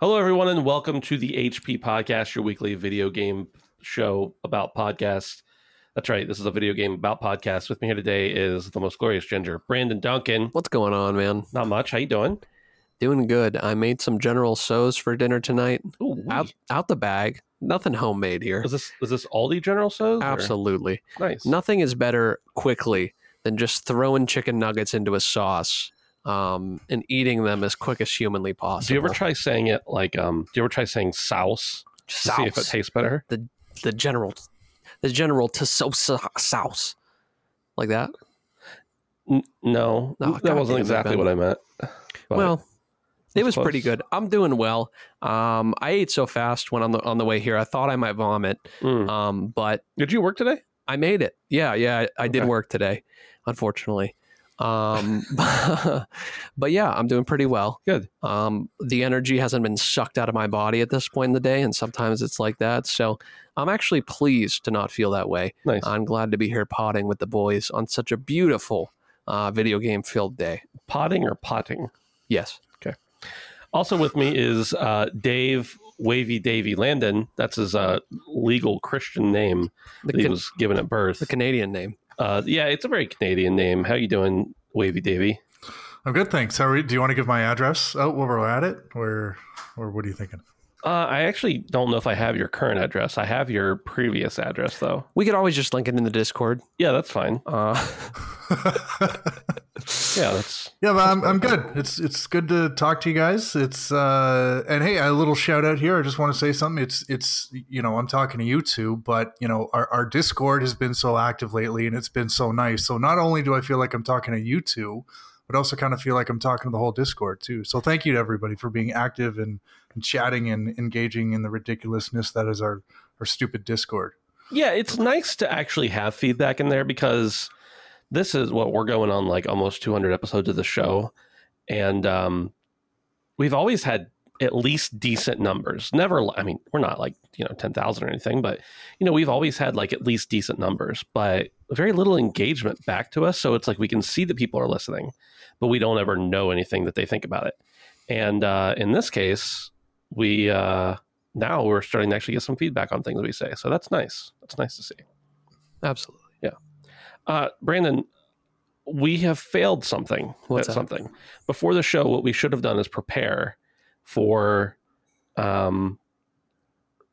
Hello, everyone, and welcome to the HP Podcast, your weekly video game show about podcasts. That's right. This is a video game about podcasts. With me here today is the most glorious ginger, Brandon Duncan. What's going on, man? Not much. How you doing? Doing good. I made some General Tso's for dinner tonight. Ooh, Out out the bag. Nothing homemade here. is this is this Aldi General Tso's? or- Absolutely. nice. Nothing is better quickly than just throwing chicken nuggets into a sauce um, and eating them as quick as humanly possible. Do you ever try saying it like um? Do you ever try saying souse to see if it tastes better? the the general the general to so sauce like that? N- no, Oh, that God wasn't exactly what I meant. Well, it was pretty good. I'm doing well. Um, I ate so fast when on the on the way here. I thought I might vomit. mm. Um, but did you work today? I made it. Yeah, yeah, I, I did work today, unfortunately. Um, but yeah, I'm doing pretty well. Good. Um, the energy hasn't been sucked out of my body at this point in the day, and sometimes it's like that. So I'm actually pleased to not feel that way. Nice. I'm glad to be here potting with the boys on such a beautiful uh, video game filled day. Potting or potting? Yes. Okay. Also with me is uh, Dave Wavy Davy Landon. That's his uh, legal Christian name The, that he Can- was given at birth. the Canadian name. Uh, yeah, it's a very Canadian name. How you doing, Wavy Davy? I'm good, thanks. How are you, do you want to give my address out while we're at it, or or what are you thinking? Uh, I actually don't know if I have your current address. I have your previous address though. We could always just link it in the Discord. Yeah, that's fine. Uh, Yeah, that's yeah, but I'm, I'm good. It's it's good to talk to you guys. It's uh and hey, a little shout out here. I just want to say something. It's it's you know I'm talking to you two, but you know our our Discord has been so active lately, and it's been so nice. So not only do I feel like I'm talking to you two, but also kind of feel like I'm talking to the whole Discord too. So thank you to everybody for being active and, and chatting and engaging in the ridiculousness that is our our stupid Discord. yeah. It's nice to actually have feedback in there because this is what we're going on like almost 200 episodes of the show, and um, we've always had at least decent numbers. Never, I mean, we're not like you know 10,000 or anything, but you know we've always had like at least decent numbers, but very little engagement back to us. So it's like we can see that people are listening, but we don't ever know anything that they think about it. And uh, in this case, we uh, now we're starting to actually get some feedback on things we say. So that's nice. That's nice to see. absolutely. Uh, Brandon, we have failed something What's something. Before the show, what we should have done is prepare for um,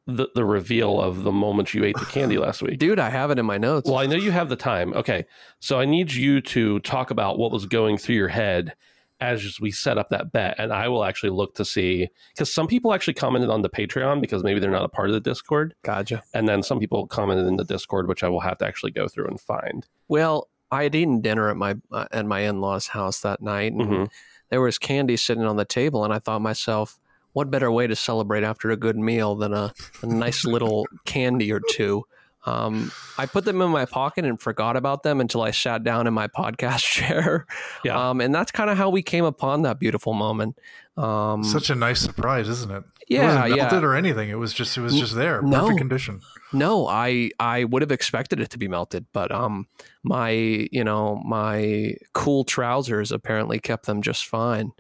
the the reveal of the moment you ate the candy last week. Dude, I have it in my notes. Well, I know you have the time. Okay, so I need you to talk about what was going through your head as we set up that bet, and I will actually look to see because some people actually commented on the Patreon because maybe they're not a part of the Discord, Gotcha. and then some people commented in the Discord, which I will have to actually go through and find. Well, I had eaten dinner at my uh, at my in laws' house that night, and Mhm. there was candy sitting on the table, and I thought myself, what better way to celebrate after a good meal than a, a nice little candy or two? Um, I put them in my pocket and forgot about them until I sat down in my podcast chair. Yeah. Um, and that's kind of how we came upon that beautiful moment. Um, Such a nice surprise, isn't it? it yeah, wasn't yeah. melted or anything. It was just it was just there, no. perfect condition. No, I I would have expected it to be melted, but um my you know my cool trousers apparently kept them just fine.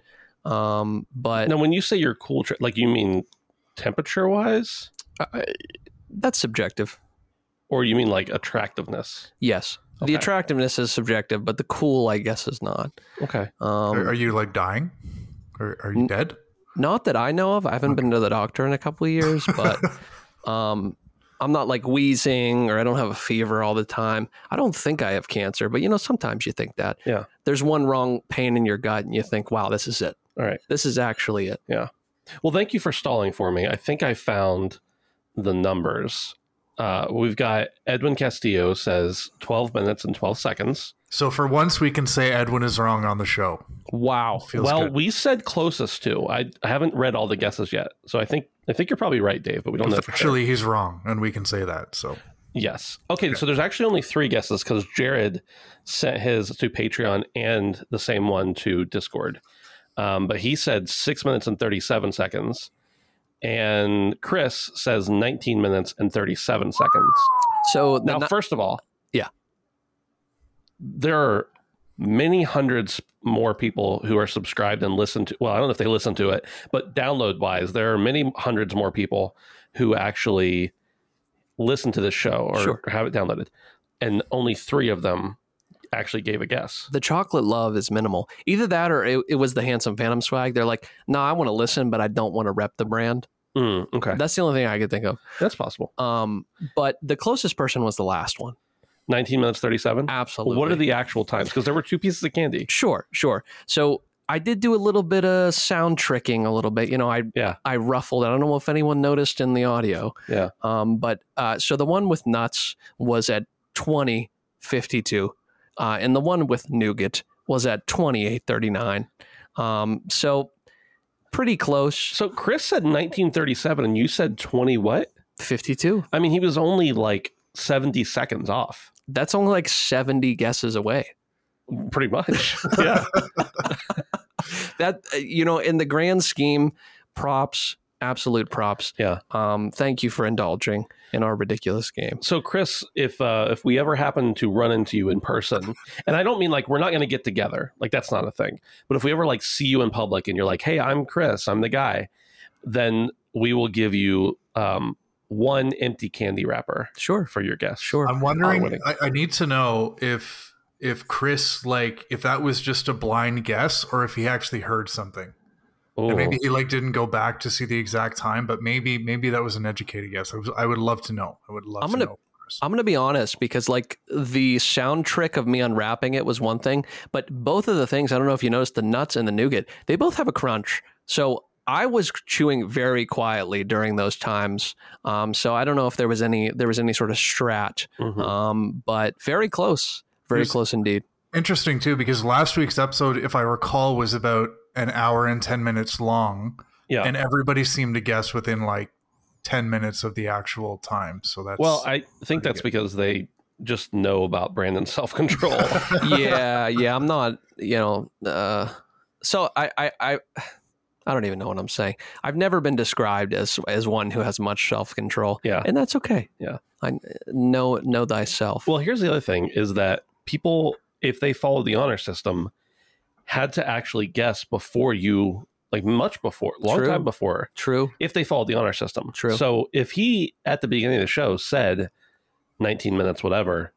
Um, but Now, when you say you're cool, tra- like you mean temperature wise, I, that's subjective. Or you mean like attractiveness? Yes, Okay. the attractiveness is subjective, but the cool I guess is not. Okay. Um, are, are you like dying? Or are you N- dead? not that I know of. I haven't been to the doctor in a couple of years, but um, I'm not like wheezing or I don't have a fever all the time. I don't think I have cancer, but you know sometimes you think that. Yeah. There's one wrong pain in your gut, and you think, "Wow, this is it." All right. This is actually it. Yeah. Well, thank you for stalling for me. I think I found the numbers. Uh, we've got Edwin Castillo says 12 minutes and 12 seconds. So for once, we can say Edwin is wrong on the show. Wow. Feels well, good. we said closest to. I, I haven't read all the guesses yet, so I think I think you're probably right, Dave. But we don't know. Actually, he's wrong, and we can say that. So Yes. Okay, so there's actually only three guesses because Jared sent his to Patreon and the same one to Discord. Um, but he said six minutes and 37 seconds. And Chris says 19 minutes and 37 seconds. So Now, nu- first of all, Yeah. there are many hundreds more people who are subscribed and listen to. Well, I don't know if they listen to it, but download wise, there are many hundreds more people who actually listen to this show or Sure. have it downloaded, and only three of them actually gave a guess. the chocolate love is minimal. Either that or it, it was the handsome phantom swag. They're like, no, I want to listen, but I don't want to rep the brand. Mm, okay, That's the only thing I could think of. that's possible. Um, but the closest person was the last one. 19 minutes 37. Absolutely. What are the actual times? Because there were two pieces of candy. Sure, sure. So I did do a little bit of sound tricking, a little bit. You know, I Yeah. I ruffled. I don't know if anyone noticed in the audio. Yeah. Um, but uh, so the one with nuts was at twenty fifty two, uh, and the one with nougat was at twenty eight thirty nine. Um, so pretty close. So Chris said 1937, and you said 20 what? Fifty two. I mean, he was only like 70 seconds off. That's only like seventy guesses away. Pretty much. yeah. That uh, you know, in the grand scheme, props, absolute props. Yeah. Um, thank you for indulging in our ridiculous game. So, Chris, if uh, if we ever happen to run into you in person, and I don't mean like we're not going to get together, like that's not a thing. But if we ever like see you in public and you're like, "Hey, I'm Chris, I'm the guy," then we will give you um, one empty candy wrapper Sure, for your guess. sure. I'm wondering. I, I need to know if if Chris like if that was just a blind guess or if he actually heard something. Ooh. And maybe he like didn't go back to see the exact time, but maybe maybe that was an educated guess. I, was, I would love to know. I would love I'm to gonna- know. Chris. I'm gonna be honest because like the sound trick of me unwrapping it was one thing, but both of the things I don't know if you noticed the nuts and the nougat they both have a crunch. So I was chewing very quietly during those times. Um, so I don't know if there was any there was any sort of strat, Mhm. um, but very close, very There's- close indeed. Interesting too, because last week's episode, if I recall, was about an hour and ten minutes long, yeah. and everybody seemed to guess within like ten minutes of the actual time. So that's well, I think that's good. because they just know about Brandon's self control. yeah, yeah. I'm not, you know. Uh, so I, I, I, I don't even know what I'm saying. I've never been described as as one who has much self control. Yeah. and that's okay. Yeah. I know know thyself. Well, here's the other thing is that people, if they follow the honor system, had to actually guess before you, like much before, long True. time before, True. if they followed the honor system. True. So if he, at the beginning of the show, said 19 minutes, whatever,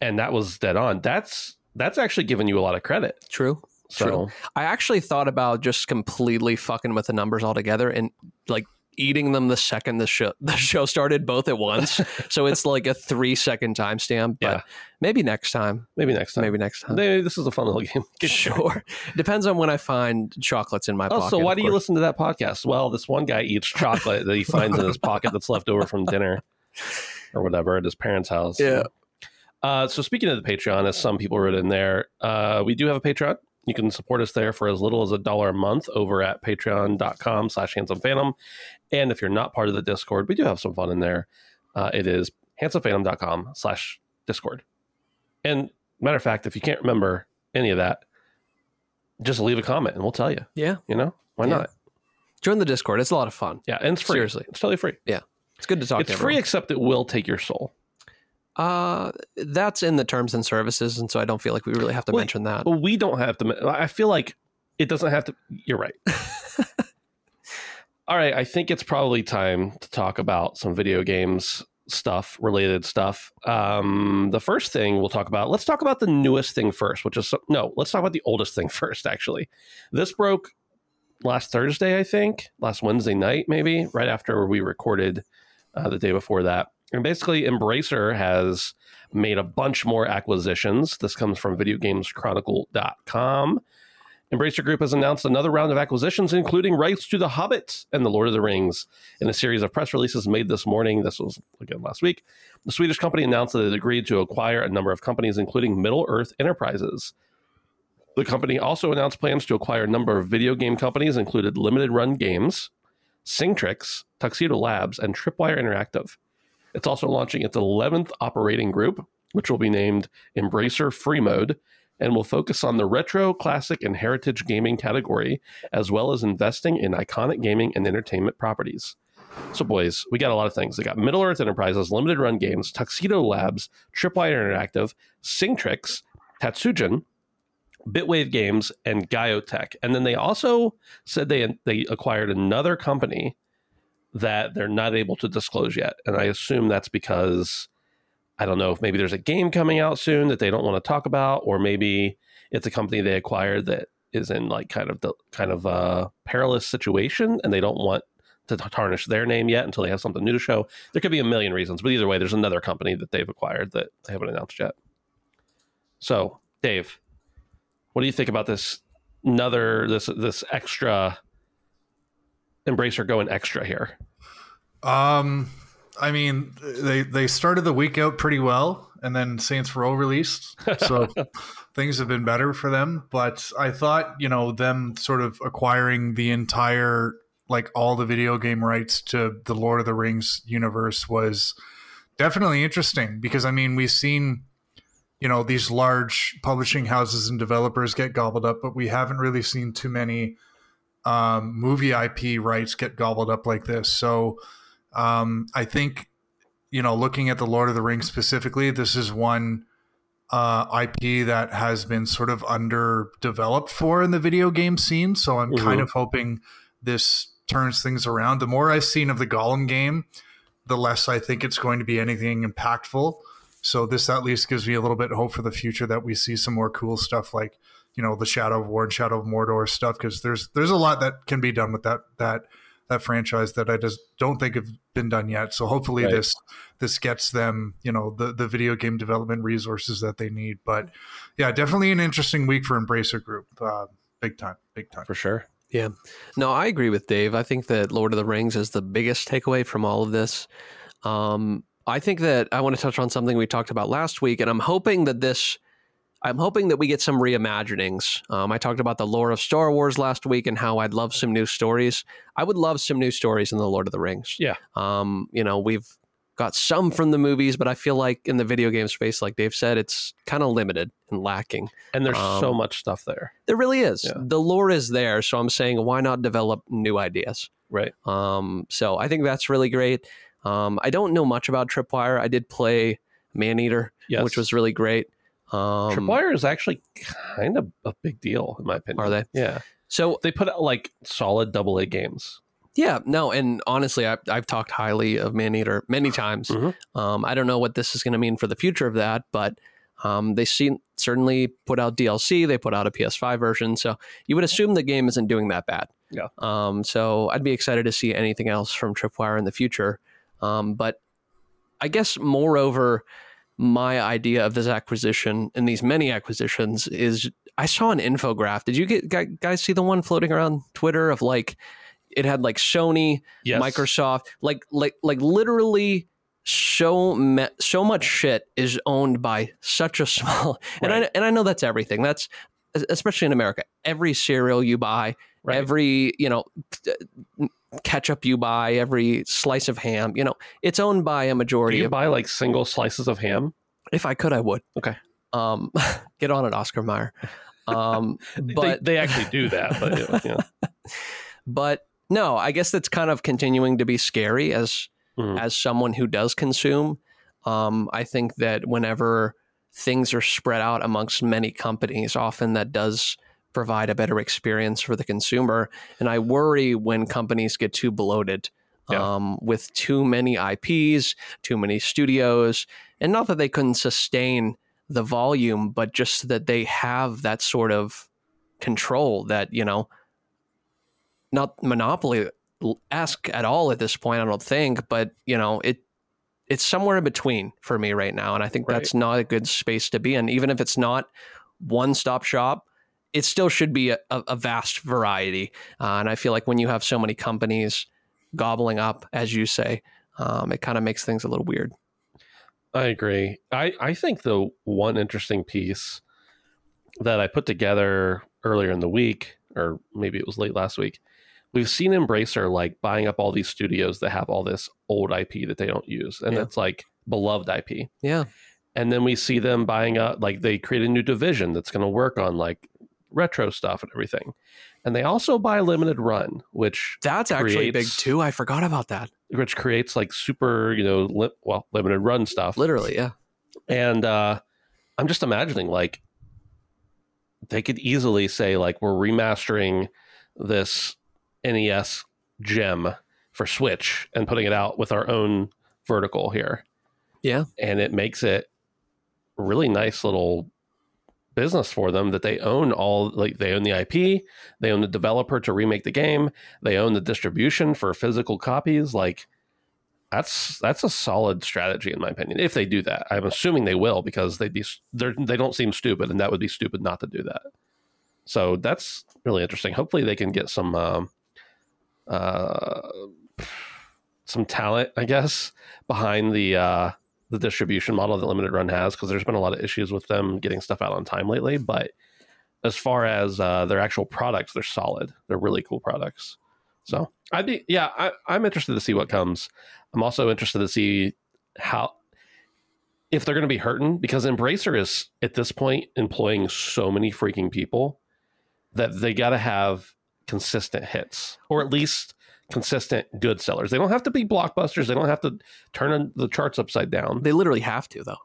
and that was dead on, that's that's actually giving you a lot of credit. True. So, True. I actually thought about just completely fucking with the numbers altogether and like eating them the second the show the show started both at once. so it's like a three second timestamp. But Yeah. maybe next time. maybe next time. Maybe next time. Maybe this is a fun little game. Sure. Depends on when I find chocolates in my Oh, pocket. so why do you listen to that podcast? Well, this one guy eats chocolate that he finds in his pocket that's left over from dinner or whatever at his parents' house. Yeah. Uh, so speaking of the Patreon, as some people wrote in there, uh, we do have a Patreon. You can support us there for as little as a dollar a month over at patreon.com slash handsome phantom. And if you're not part of the Discord, we do have some fun in there. Uh, it is handsomephantom.com slash Discord. And matter of fact, if you can't remember any of that, just leave a comment and we'll tell you. Yeah. You know, why Yeah. not? Join the Discord. It's a lot of fun. Yeah, and it's free. Seriously. it's totally free. Yeah. It's good to talk it's to free, everyone. except it will take your soul. Uh, that's in the terms and services, and so I don't feel like we really have to Well, mention that. But we don't have to. I feel like it doesn't have to. You're right. All right, I think it's probably time to talk about some video games stuff, related stuff. Um, the first thing we'll talk about. Let's talk about the newest thing first, which is no. Let's talk about the oldest thing first. Actually, this broke last Thursday, I think, last Wednesday night, maybe right after we recorded uh, the day before that. And basically, Embracer has made a bunch more acquisitions. This comes from videogameschronicle.com. Embracer Group has announced another round of acquisitions, including rights to The Hobbit and The Lord of the Rings. In a series of press releases made this morning, this was again last week, the Swedish company announced that it agreed to acquire a number of companies, including Middle Earth Enterprises. The company also announced plans to acquire a number of video game companies, included Limited Run Games, Singtrix, Tuxedo Labs, and Tripwire Interactive. It's also launching its 11th operating group, which will be named Embracer Freemode, and will focus on the retro, classic, and heritage gaming category, as well as investing in iconic gaming and entertainment properties. So, boys, we got a lot of things. They got Middle Earth Enterprises, Limited Run Games, Tuxedo Labs, Tripwire Interactive, Singtrix, Tatsujin, Bitwave Games, and Gioteck. And then they also said they they acquired another company that they're not able to disclose yet. And I assume that's because I don't know if maybe there's a game coming out soon that they don't want to talk about, or maybe it's a company they acquired that is in like kind of the kind of a perilous situation and they don't want to tarnish their name yet until they have something new to show. There could be a million reasons, but either way, there's another company that they've acquired that they haven't announced yet. So, Dave, what do you think about this another this this extra embracer going extra here? Um, I mean, they they started the week out pretty well, and then Saints Row released, so things have been better for them. But I thought, you know, them sort of acquiring the entire like all the video game rights to the Lord of the Rings universe was definitely interesting because I mean we've seen you know these large publishing houses and developers get gobbled up, but we haven't really seen too many um, movie IP rights get gobbled up like this. So um, I think you know looking at the Lord of the Rings specifically, this is one uh, IP that has been sort of underdeveloped for in the video game scene. So I'm mm-hmm. kind of hoping this turns things around. The more I've seen of the Gollum game, the less I think it's going to be anything impactful. So this at least gives me a little bit of hope for the future that we see some more cool stuff like you know the Shadow of War and Shadow of Mordor stuff because there's there's a lot that can be done with that that that franchise that I just don't think have been done yet. So hopefully right. this this gets them, you know, the the video game development resources that they need. But yeah, definitely an interesting week for Embracer Group. Uh, big time, big time for sure. Yeah, no, I agree with Dave. I think that Lord of the Rings is the biggest takeaway from all of this. Um, I think that I want to touch on something we talked about last week, and I'm hoping that this I'm hoping that we get some reimaginings. Um, I talked about the lore of Star Wars last week and how I'd love some new stories. I would love some new stories in the Lord of the Rings. Yeah. Um, you know, we've got some from the movies, but I feel like in the video game space, like Dave said, it's kind of limited and lacking. And there's um, so much stuff there. There really is. Yeah. The lore is there, so I'm saying why not develop new ideas? Right. Um, so I think that's really great. Um, I don't know much about Tripwire. I did play Maneater, yes. which was really great. Um, Tripwire is actually kind of a big deal in my opinion. Are they? Yeah. So they put out like solid double A games. Yeah, no, and honestly, I, have talked highly of Maneater many times. Mm-hmm. Um, I don't know what this is going to mean for the future of that, but um, they see, certainly put out DLC. They put out a PS5 version, so you would assume the game isn't doing that bad. Yeah. Um, so I'd be excited to see anything else from Tripwire in the future. Um, but I guess, moreover, my idea of this acquisition and these many acquisitions is I saw an infograph. Did you get guys see the one floating around Twitter of like it had like Sony, yes. Microsoft, like like like literally so me- so much shit is owned by such a small and right. I and I know that's everything. That's especially in America. Every cereal you buy, right. every, you know, ketchup you buy, every slice of ham, you know, it's owned by a majority. Do you of, buy like single slices of ham? If I could, I would. Okay. Um, get on it, Oscar Mayer. Um, but they, they, actually do that, but yeah. but no, I guess that's kind of continuing to be scary as mm. as someone who does consume. Um, I think that whenever things are spread out amongst many companies, often that does provide a better experience for the consumer. And I worry when companies get too bloated yeah. um, with too many IPs, too many studios, and not that they couldn't sustain the volume, but just that they have that sort of control that, you know, not monopoly ask at all at this point, I don't think, but you know, it it's somewhere in between for me right now. And I think right. that's not a good space to be in. Even if it's not one stop shop, it still should be a, a vast variety. Uh, and I feel like when you have so many companies gobbling up, as you say, um, it kind of makes things a little weird. I agree. I, I think the one interesting piece that I put together earlier in the week, or maybe it was late last week, we've seen Embracer like buying up all these studios that have all this old IP that they don't use. And Yeah. it's like beloved IP. Yeah. and then we see them buying up like they create a new division that's going to work on like retro stuff and everything and they also buy limited run which That's actually big too. I forgot about that. which creates like super you know li- well limited run stuff Literally, yeah. and uh i'm just imagining like they could easily say like we're remastering this nes gem for switch and putting it out with our own vertical here Yeah. and it makes it really nice little business for them that they own all like they own the IP, they own the developer to remake the game, they own the distribution for physical copies like that's that's a solid strategy in my opinion if they do that. I'm assuming they will because they'd be they're, they don't seem stupid and that would be stupid not to do that. So that's really interesting. Hopefully they can get some um, uh, some talent, I guess, behind the uh, the distribution model that Limited Run has because there's been a lot of issues with them getting stuff out on time lately. But as far as uh, their actual products, they're solid. They're really cool products. So I'd be yeah, I, I'm interested to see what comes. I'm also interested to see how if they're going to be hurting because Embracer is at this point employing so many freaking people that they got to have consistent hits or at least consistent good sellers. They don't have to be blockbusters. They don't have to turn the charts upside down. They literally have to though.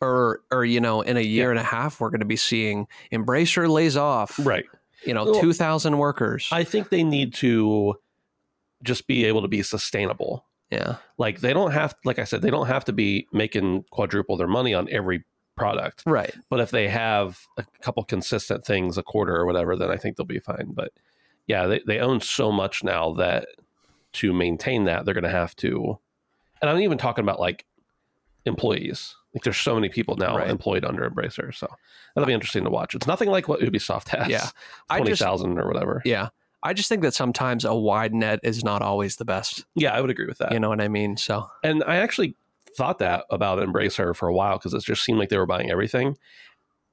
Or or you know, in a year and a half we're gonna be seeing Embracer lays off. Right. You know, Well, two thousand workers. I think they need to just be able to be sustainable. yeah. Like they don't have like I said, they don't have to be making quadruple their money on every product. Right. But if they have a couple consistent things a quarter or whatever, then I think they'll be fine. But yeah, they, they own so much now that to maintain that, they're going to have to. And I'm even talking about like employees. Like there's so many people now Right. employed under Embracer. So that'll be interesting to watch. It's nothing like what Ubisoft has. Yeah. Twenty thousand or whatever. yeah. I just think that sometimes a wide net is not always the best. Yeah, I would agree with that. You know what I mean? So And I actually thought that about Embracer for a while because it just seemed like they were buying everything.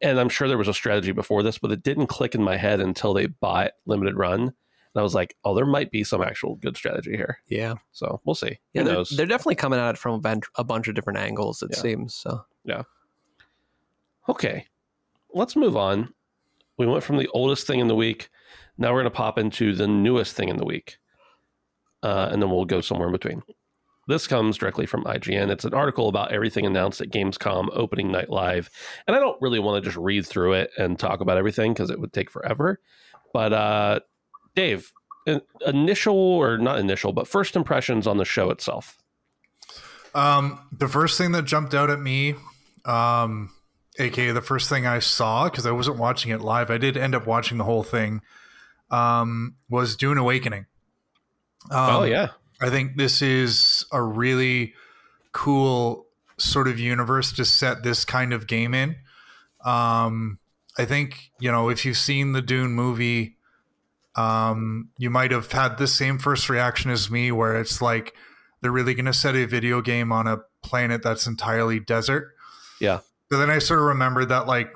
And I'm sure there was a strategy before this, but it didn't click in my head until they bought Limited Run. And I was like, oh, there might be some actual good strategy here. yeah. So we'll see. Yeah, Who they're, they're definitely coming at it from a bunch of different angles, it Yeah. seems. So Yeah. Okay, let's move on. We went from the oldest thing in the week. Now we're going to pop into the newest thing in the week. Uh, and then we'll go somewhere in between. This comes directly from IGN. It's an article about everything announced at Gamescom opening night live. And I don't really want to just read through it and talk about everything because it would take forever. But uh, Dave, initial or not initial, but first impressions on the show itself. Um, the first thing that jumped out at me, um, aka the first thing I saw because I wasn't watching it live, I did end up watching the whole thing. Um, was Dune Awakening. Um, oh, yeah. I think this is a really cool sort of universe to set this kind of game in. Um, I think, you know, if you've seen the Dune movie, um, you might have had the same first reaction as me, where it's like they're really going to set a video game on a planet that's entirely desert. Yeah. But then I sort of remembered that, like,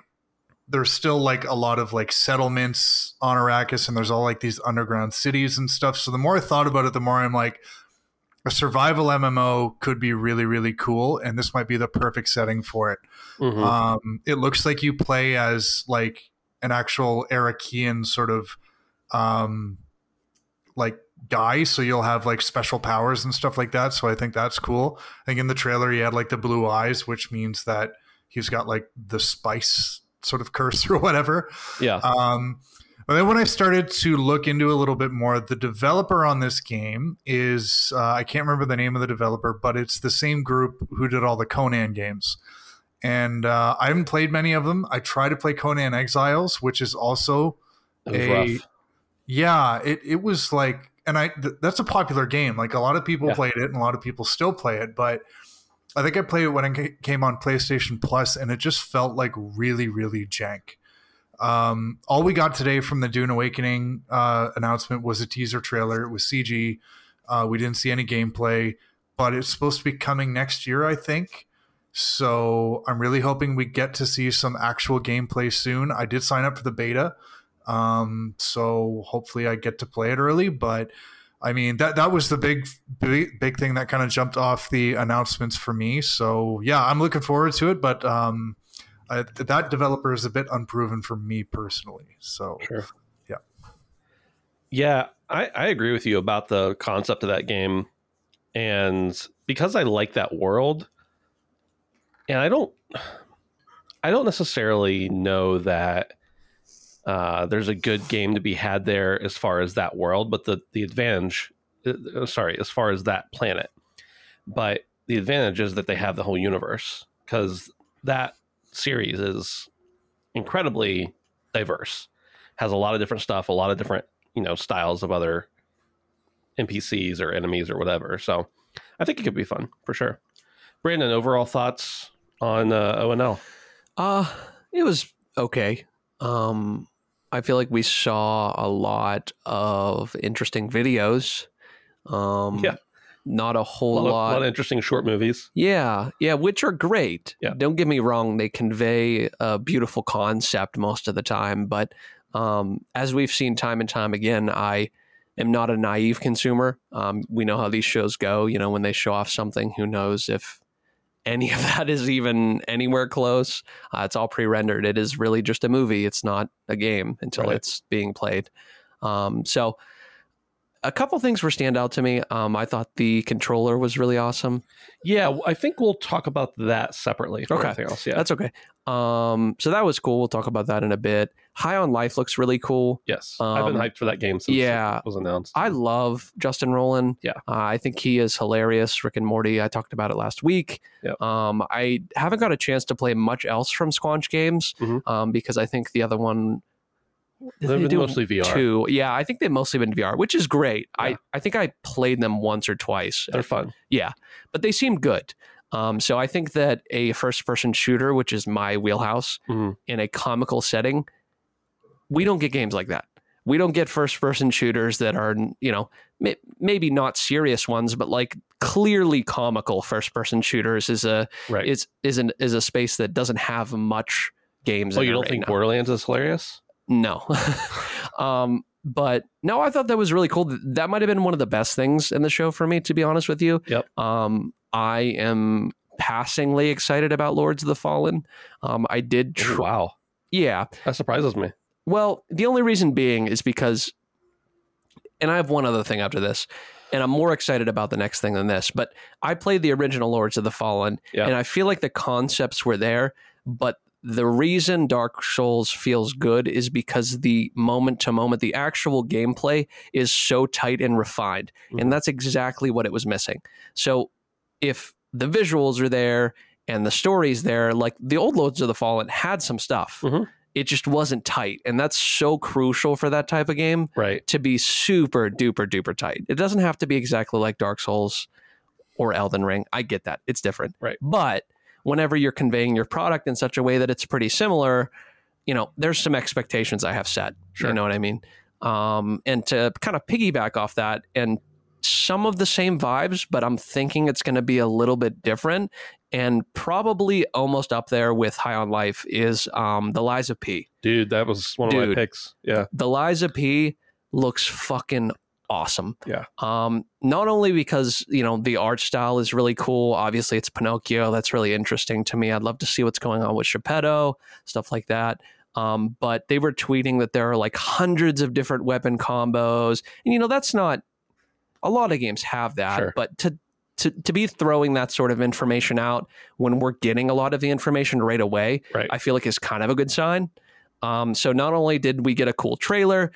there's still like a lot of like settlements on Arrakis, and there's all like these underground cities and stuff. So the more I thought about it, the more I'm like, a survival MMO could be really, really cool, and this might be the perfect setting for it. Mhm. Um, it looks like you play as like an actual Arakian sort of um, like guy, so you'll have like special powers and stuff like that. So I think that's cool. I think in the trailer he had like the blue eyes, which means that he's got like the spice sort of curse or whatever. yeah. Um, but then when I started to look into a little bit more, the developer on this game is uh, I can't remember the name of the developer, but it's the same group who did all the Conan games. And uh, I haven't played many of them. I tried to play Conan Exiles, which is also a- rough. yeah, it it was like, and I th- that's a popular game. Like a lot of people Yeah. played it, and a lot of people still play it. But I think I played it when it came on PlayStation Plus, and it just felt like really, really jank. Um, all we got today from the Dune Awakening uh, announcement was a teaser trailer. It was CG. Uh, we didn't see any gameplay, but it's supposed to be coming next year, I think. So I'm really hoping we get to see some actual gameplay soon. I did sign up for the beta, um, so hopefully I get to play it early. But I mean that that was the big big, big thing that kind of jumped off the announcements for me. So yeah, I'm looking forward to it. But um, I, that developer is a bit unproven for me personally. So Sure. Yeah. Yeah, I, I agree with you about the concept of that game. And because I like that world, and I don't I don't necessarily know that uh, there's a good game to be had there as far as that world, but the the advantage, uh, sorry, as far as that planet, but the advantage is that they have the whole universe because that series is incredibly diverse, has a lot of different stuff, a lot of different you know styles of other NPCs or enemies or whatever. So I think it could be fun for sure. Brandon, overall thoughts on uh, ONL? Uh, it was okay. Um, I feel like we saw a lot of interesting videos. Um, Yeah. Not a A whole lot, of- lot. lot of interesting short movies. yeah, yeah, which are great. Yeah. Don't get me wrong; they convey a beautiful concept most of the time. But um, as we've seen time and time again, I am not a naive consumer. Um, we know how these shows go. You know, when they show off something, who knows if any of that is even anywhere close? Uh, it's all pre-rendered. It is really just a movie. It's not a game until Right. it's being played. Um, so. A couple things were stand out to me. Um, I thought the controller was really awesome. Yeah, I think we'll talk about that separately. Okay. Anything else? Yeah. That's okay. Um, so that was cool. We'll talk about that in a bit. High on Life looks really cool. yes. I've been Um, hyped for that game since yeah. it was announced. I love Justin Roiland. Yeah. Uh, I think he is hilarious. Rick and Morty. I talked about it last week. Yep. Um, I haven't got a chance to play much else from Squanch Games Mhm. um, because I think the other one. They've been mostly VR. Two. Yeah, I think they've mostly been VR, which is great. Yeah. I, I think I played them once or twice. They're fun. Yeah, but they seem good. Um, so I think that a first-person shooter, which is my wheelhouse, Mhm. in a comical setting, we don't get games like that. We don't get first-person shooters that are, you know, may, maybe not serious ones, but like clearly comical first-person shooters is a Right. is is an is a space that doesn't have much games. oh, you don't right think now. Borderlands is hilarious? No. um, but no, I thought that was really cool. That might have been one of the best things in the show for me, to be honest with you. Yep. Um, I am passingly excited about Lords of the Fallen. Um, I did. Tr- wow. Yeah. That surprises me. Well, the only reason being is because, and I have one other thing after this, and I'm more excited about the next thing than this. But I played the original Lords of the Fallen, Yeah. and I feel like the concepts were there, but the reason Dark Souls feels good is because the moment to moment, the actual gameplay is so tight and refined. Mhm. And that's exactly what it was missing. So if the visuals are there and the story's there, like the old Lords of the Fallen had some stuff. Mhm. It just wasn't tight. And that's so crucial for that type of game Right. to be super duper duper tight. It doesn't have to be exactly like Dark Souls or Elden Ring. I get that. It's different. Right. But whenever you're conveying your product in such a way that it's pretty similar, you know, there's some expectations I have set. Sure. You know what I mean? Um, and to kind of piggyback off that and some of the same vibes, but I'm thinking it's going to be a little bit different and probably almost up there with High on Life is um, the of P. Dude, that was one of my picks. Yeah. The Lies of P looks fucking awesome. Yeah. Um, not only because you know the art style is really cool. Obviously, it's Pinocchio. That's really interesting to me. I'd love to see what's going on with Geppetto, stuff like that. Um, but they were tweeting that there are like hundreds of different weapon combos, and you know that's not a lot of games have that. Sure. But to to to be throwing that sort of information out when we're getting a lot of the information right away, Right. I feel like is kind of a good sign. Um, so not only did we get a cool trailer,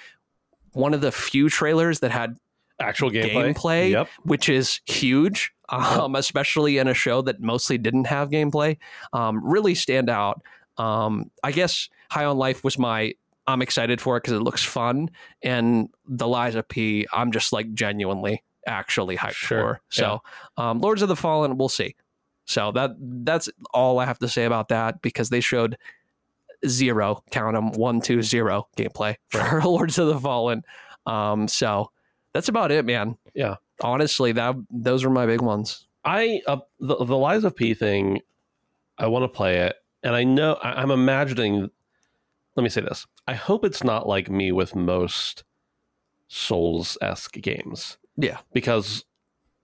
one of the few trailers that had Actual gameplay. gameplay, Yep. which is huge, um, especially in a show that mostly didn't have gameplay, um, really stand out. Um, I guess High on Life was my. I'm excited for it because it looks fun, and the Lies of P. I'm just like genuinely, actually hyped Sure. for. So, um, Lords of the Fallen, we'll see. So that that's all I have to say about that because they showed zero, count them, one, two, zero gameplay for Lords of the Fallen. Um, so that's about it, man. Yeah. Honestly, that those were my big ones. I uh, the the Lies of P thing. I want to play it, and I know I, I'm imagining. Let me say this: I hope it's not like me with most Souls esque games. Yeah. because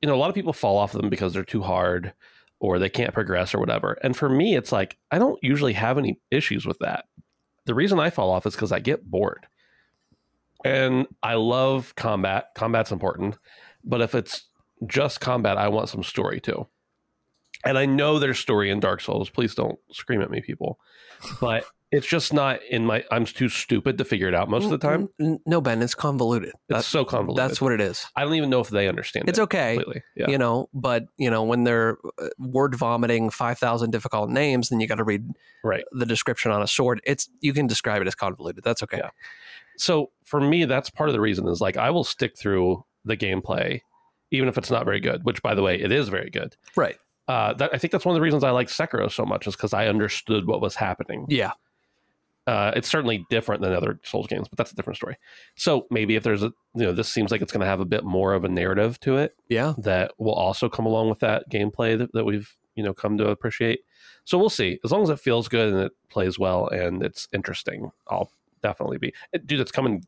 you know a lot of people fall off of them because they're too hard or they can't progress or whatever. And for me, it's like I don't usually have any issues with that. The reason I fall off is because I get bored. And I love combat. Combat's important. But if it's just combat, I want some story too. And I know there's story in Dark Souls. Please don't scream at me, people. But it's just not in my. I'm too stupid to figure it out most of the time. No, Ben, it's convoluted. It's That's, so convoluted. that's what it is. I don't even know if they understand. It's it okay. completely. Yeah. You know, but you know, when they're uh, word vomiting five thousand difficult names, then you got to read Right. the description on a sword. It's you can describe it as convoluted. That's okay. Yeah. So for me, that's part of the reason is like I will stick through the gameplay, even if it's not very good. Which, by the way, it is very good. Right. Uh, that, I think that's one of the reasons I like Sekiro so much is because I understood what was happening. Yeah. Uh, it's certainly different than other Souls games, but that's a different story. So maybe if there's a, you know, this seems like it's going to have a bit more of a narrative to it Yeah. that will also come along with that gameplay that, that we've, you know, come to appreciate. So we'll see. As long as it feels good and it plays well and it's interesting, I'll definitely be. Dude, it's coming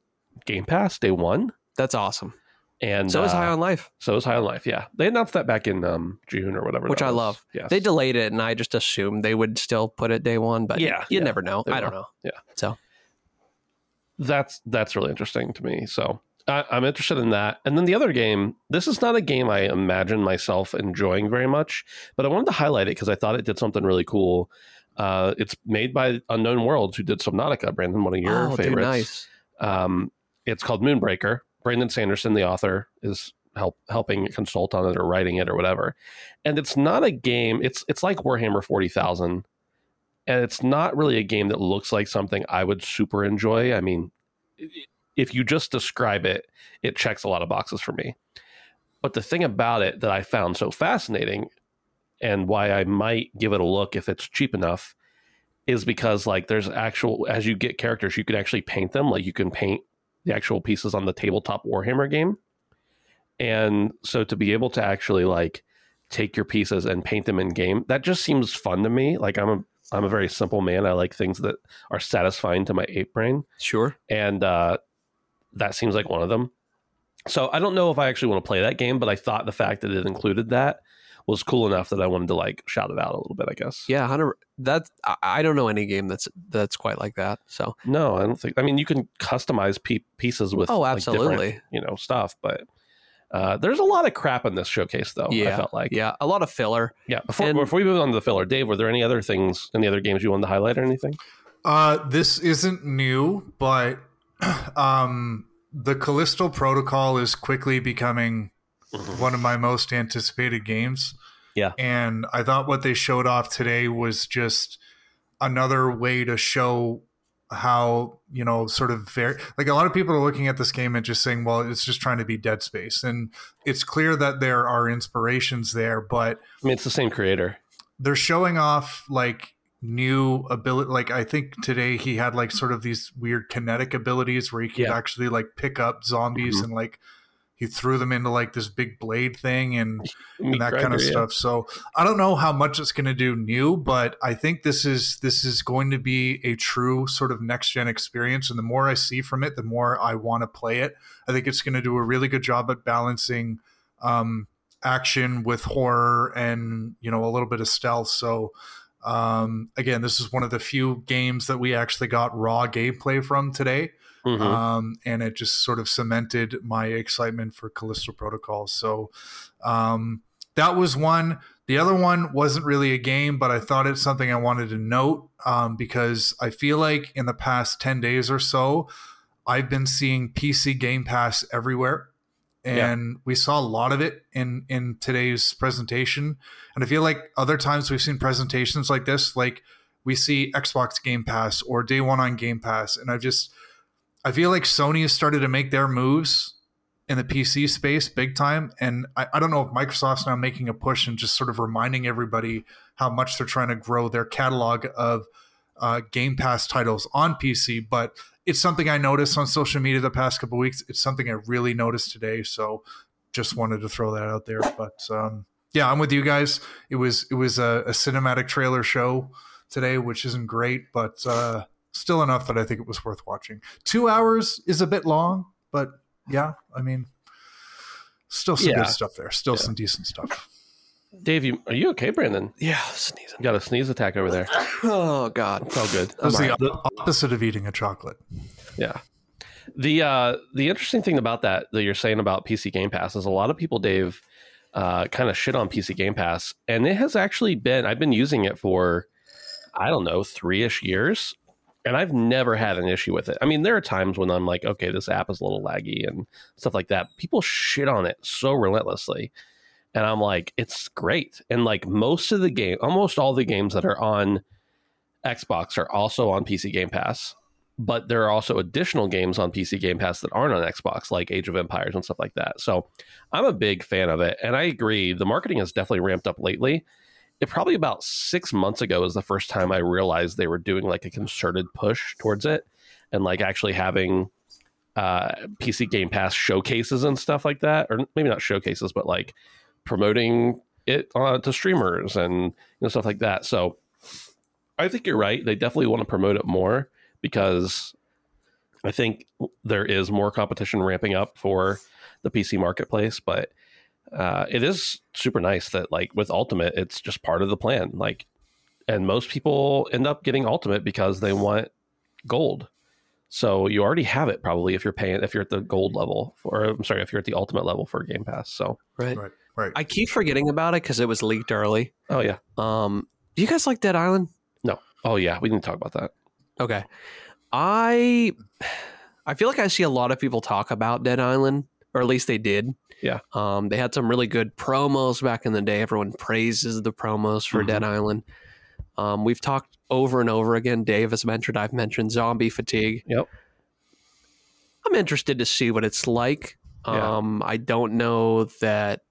Game Pass day one. That's awesome. And So is uh, High on Life. So is High on Life. Yeah, they announced that back in um, June or whatever, Which I was. love. Yes. They delayed it, and I just assumed they would still put it day one. But Yeah, you yeah, never know. I don't know. Yeah. So that's that's really interesting to me. So I, I'm interested in that. And then the other game. This is not a game I imagine myself enjoying very much, but I wanted to highlight it because I thought it did something really cool. Uh, it's made by Unknown Worlds, who did Subnautica. Brandon, one of your oh, dude, favorites. nice. Um, it's called Moonbreaker. Brandon Sanderson, the author, is help helping consult on it or writing it or whatever. And it's not a game. It's it's like Warhammer Forty Thousand, and it's not really a game that looks like something I would super enjoy. I mean, if you just describe it, it checks a lot of boxes for me. But the thing about it that I found so fascinating, and why I might give it a look if it's cheap enough, is because like there's actual as you get characters, you can actually paint them. Like you can paint the actual pieces on the tabletop Warhammer game. And so to be able to actually like take your pieces and paint them in game, that just seems fun to me. Like I'm a I'm a very simple man. I like things that are satisfying to my ape brain. Sure. And uh that seems like one of them. So I don't know if I actually want to play that game, but I thought the fact that it included that was cool enough that I wanted to like shout it out a little bit, I guess. Yeah. Hundred. That I- I don't know any game that's that's quite like that. So No, I don't think. I mean, you can customize pe- pieces with oh, like, absolutely. you know stuff, but uh, there's a lot of crap in this showcase, though. I felt like yeah, a lot of filler. yeah. Before And- before we move on to the filler, Dave, were there any other things, any other games you wanted to highlight or anything? Uh, this isn't new, but um, the Callisto Protocol is quickly becoming one of my most anticipated games. Yeah. And I thought what they showed off today was just another way to show how, you know, sort of very like a lot of people are looking at this game and just saying, well, it's just trying to be Dead Space. And it's clear that there are inspirations there, but I mean, it's the same creator. they're showing off like new ability like i think today he had like sort of these weird kinetic abilities where he could Yeah. actually like pick up zombies Mhm. and like he threw them into like this big blade thing and, and that kind of yeah. stuff. So i don't know how much it's going to do new but i think this is this is going to be a true sort of next gen experience and the more i see from it the more i want to play it. I think it's going to do a really good job at balancing um action with horror and you know a little bit of stealth. So um again this is one of the few games that we actually got raw gameplay from today Mhm. um and it just sort of cemented my excitement for callisto protocol. So um that was one. The other one wasn't really a game but i thought it's something i wanted to note um, because i feel like in the past 10 days or so i've been seeing pc game pass everywhere. And we saw a lot of it in in today's presentation. And i feel like other times we've seen presentations like this like we see xbox game pass or day one on game pass. And I've just i feel like sony has started to make their moves in the pc space big time and i, I don't know if microsoft's now making a push and just sort of reminding everybody how much they're trying to grow their catalog of uh, Game Pass titles on PC, but it's something I noticed on social media the past couple weeks. It's something I really noticed today, so just wanted to throw that out there. But um, yeah, I'm with you guys. It was it was a, a cinematic trailer show today, which isn't great, but uh, still enough that I think it was worth watching. Two hours is a bit long, but yeah, I mean, still some Yeah. good stuff there. Still Yeah. some decent stuff. Dave, you, are you okay, Brandon? Yeah, sneezing. You got a sneeze attack over there. Oh God. It's all good. That's I'm the opposite of eating a chocolate. Yeah. The uh the interesting thing about that that you're saying about PC Game Pass is a lot of people, Dave, uh kind of shit on PC Game Pass. And it has actually been I've been using it for I don't know, three ish years. And I've never had an issue with it. I mean, there are times when I'm like, okay, this app is a little laggy and stuff like that. People shit on it so relentlessly. And I'm like, it's great. And like most of the game, almost all the games that are on Xbox are also on PC Game Pass but there are also additional games on PC Game Pass that aren't on Xbox, like Age of Empires and stuff like that. So I'm a big fan of it. And I agree, the marketing has definitely ramped up lately. It probably about six months ago was the first time I realized they were doing like a concerted push towards it and like actually having uh, PC Game Pass showcases and stuff like that. Or maybe not showcases, but like promoting it uh, to streamers and you know, stuff like that. So I think you're right. They definitely want to promote it more because I think there is more competition ramping up for the PC marketplace, but uh, it is super nice that like with Ultimate, it's just part of the plan. Like, and most people end up getting Ultimate because they want gold. So you already have it probably if you're paying if you're at the gold level for I'm sorry if you're at the ultimate level for Game Pass. So Right. Right. Right. I keep forgetting about it because it was leaked early. oh yeah Um, do you guys like Dead Island? No. Oh yeah we didn't talk about that. Okay. I I feel like I see a lot of people talk about Dead Island, or at least they did. Yeah. Um, they had some really good promos back in the day. Everyone praises the promos for Mhm. Dead Island. Um, we've talked over and over again. Dave has mentioned, I've mentioned zombie fatigue. Yep. I'm interested to see what it's like. Yeah. Um, I don't know that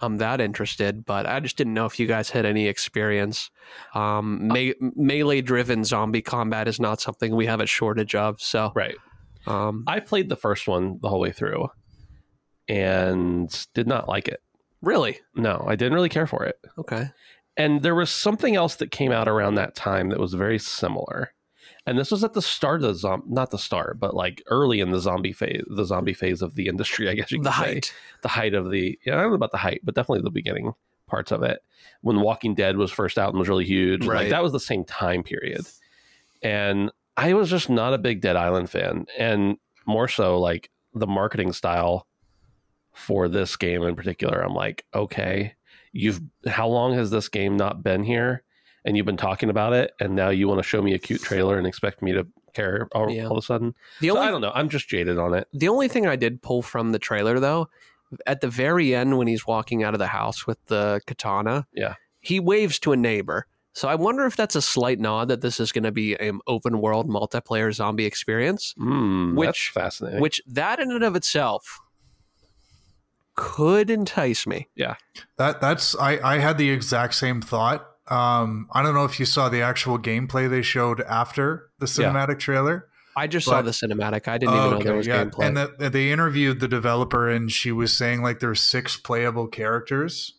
I'm that interested, but I just didn't know if you guys had any experience. Um, me- melee driven zombie combat is not something we have a shortage of. So, Right. Um, I played the first one the whole way through, and did not like it. really? No, I didn't really care for it. Okay. And there was something else that came out around that time that was very similar. And this was at the start of the zombie, not the start, but like early in the zombie phase, the zombie phase of the industry, I guess you could The say. height. The height of the, yeah, I don't know about the height, but definitely the beginning parts of it. When Walking Dead was first out and was really huge, Right. like that was the same time period. And I was just not a big Dead Island fan. And more so, like the marketing style for this game in particular, I'm like, okay, you've how long has this game not been here? And you've been talking about it, and now you want to show me a cute trailer and expect me to care all, Yeah. all of a sudden. The So only I don't know. I'm just jaded on it. the only thing I did pull from the trailer though, at the very end when he's walking out of the house with the katana, Yeah. he waves to a neighbor. So I wonder if that's a slight nod that this is going to be an open world multiplayer zombie experience, Mm, Which- that's fascinating. which that in and of itself could entice me. Yeah, that that's I I had the exact same thought. Um, I don't know if you saw the actual gameplay they showed after the Yeah. cinematic trailer. I just saw the cinematic. I didn't even know there was gameplay. And that they interviewed the developer, and she was saying like there's six playable characters.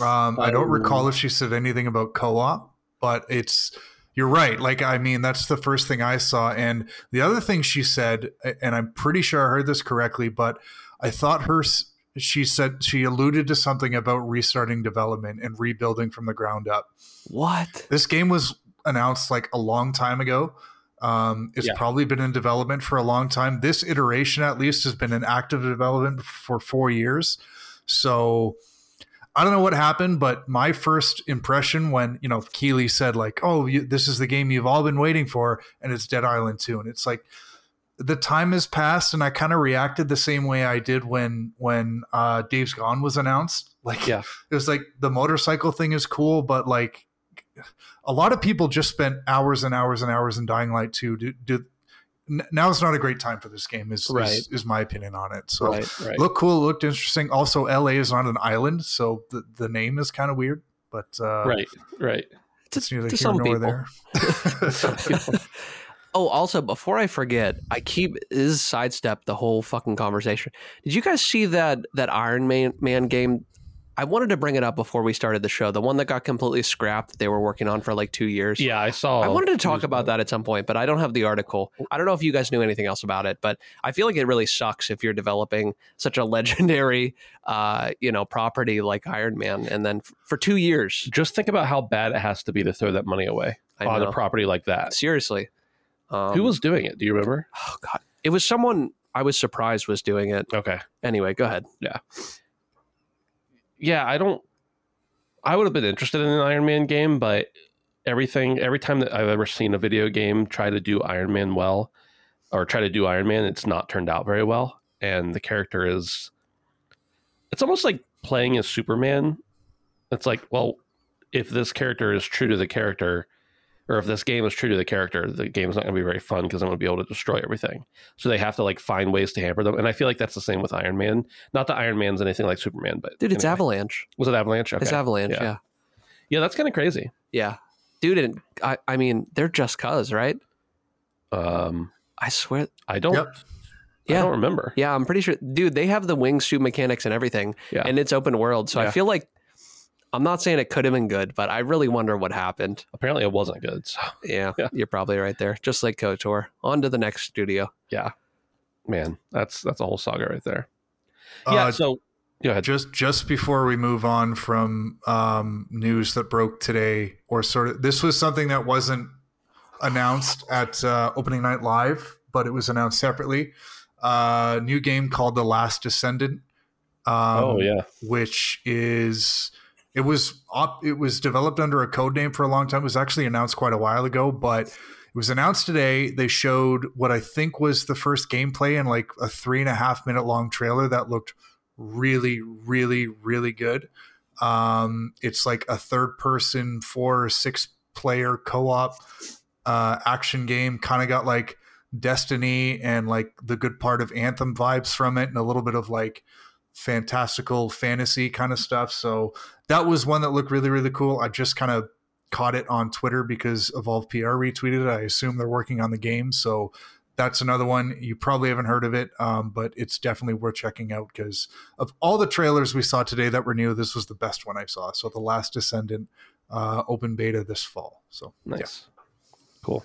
Um, I don't recall if she said anything about co-op, but it's you're right. Like I mean, that's the first thing I saw, and the other thing she said, and I'm pretty sure I heard this correctly, but I thought her. She said she alluded to something about restarting development and rebuilding from the ground up. what? This game was announced like a long time ago. Um, it's Yeah. probably been in development for a long time. This iteration, at least, has been in active development for four years. So I don't know what happened, but my first impression when you know Keighley said like, "Oh, you, this is the game you've all been waiting for," and it's Dead Island 2, and it's like the time has passed, and I kind of reacted the same way I did when when uh, Days Gone was announced. Like, Yeah. it was like the motorcycle thing is cool, but like a lot of people just spent hours and hours and hours in Dying Light 2. Do, do, now is not a great time for this game. Is Right. is, is my opinion on it. So Right. right. looked cool, looked interesting. Also, LA is on an island, so the the name is kind of weird. But uh, right. Right. It's neither to here some nor people. there. Oh, also, before I forget, I keep is sidestep the whole fucking conversation. Did you guys see that that Iron Man, Man game? I wanted to bring it up before we started the show. The one that got completely scrapped that they were working on for like two years. Yeah, I saw. I wanted to talk about that at some point, but I don't have the article. I don't know if you guys knew anything else about it, but I feel like it really sucks if you're developing such a legendary, uh, you know, property like Iron Man, and then f- for two years, Just think about how bad it has to be to throw that money away on a property like that. seriously, um, Who was doing it? Do you remember? Oh God, it was someone I was surprised was doing it. Okay. Anyway, go ahead. Yeah, I don't. I would have been interested in an Iron Man game, but everything, every time that I've ever seen a video game try to do Iron Man well, or try to do Iron Man, it's not turned out very well. And the character is. It's almost like playing as Superman. It's like, well, if this character is true to the character, or if this game is true to the character, the game's not going to be very fun because I'm going to be able to destroy everything. So they have to like find ways to hamper them, and I feel like that's the same with Iron Man. Not that Iron Man's anything like Superman, but Dude, it's anyway. Avalanche. Was it Avalanche? Okay. It's Avalanche. Yeah. Yeah. Yeah, that's kind of crazy. Yeah. Dude, and I, I mean, they're just cuz, right? Um, I swear. I don't. Yep. I don't remember. Yeah, I'm pretty sure. Dude, they have the wingsuit mechanics and everything, Yeah. and it's open world. So I feel like I'm not saying it could have been good, but I really wonder what happened. Apparently, it wasn't good. So, Yeah, Yeah. you're probably right there. Just like KOTOR. On to the next studio. Yeah, man, that's that's a whole saga right there. Yeah. Uh, so, go ahead. just just before we move on from um, news that broke today, or sort of this was something that wasn't announced at uh, opening night live, but it was announced separately. Uh, new game called The Last Descendant. Um, oh yeah. which is it was op, it was developed under a code name for a long time. It was actually announced quite a while ago, but it was announced today. They showed what I think was the first gameplay in like a three and a half minute long trailer that looked really, really, really good. Um, it's like a third person, four or six player co op uh, action game. Kind of got like Destiny and like the good part of Anthem vibes from it, and a little bit of like fantastical fantasy kind of stuff. So that was one that looked really, really cool. I just kind of caught it on Twitter because Evolve PR retweeted it. I assume they're working on the game. So that's another one. You probably haven't heard of it, um, but it's definitely worth checking out because of all the trailers we saw today that were new, this was the best one I saw. So The Last Descendant uh, open beta this fall. So Nice. Cool.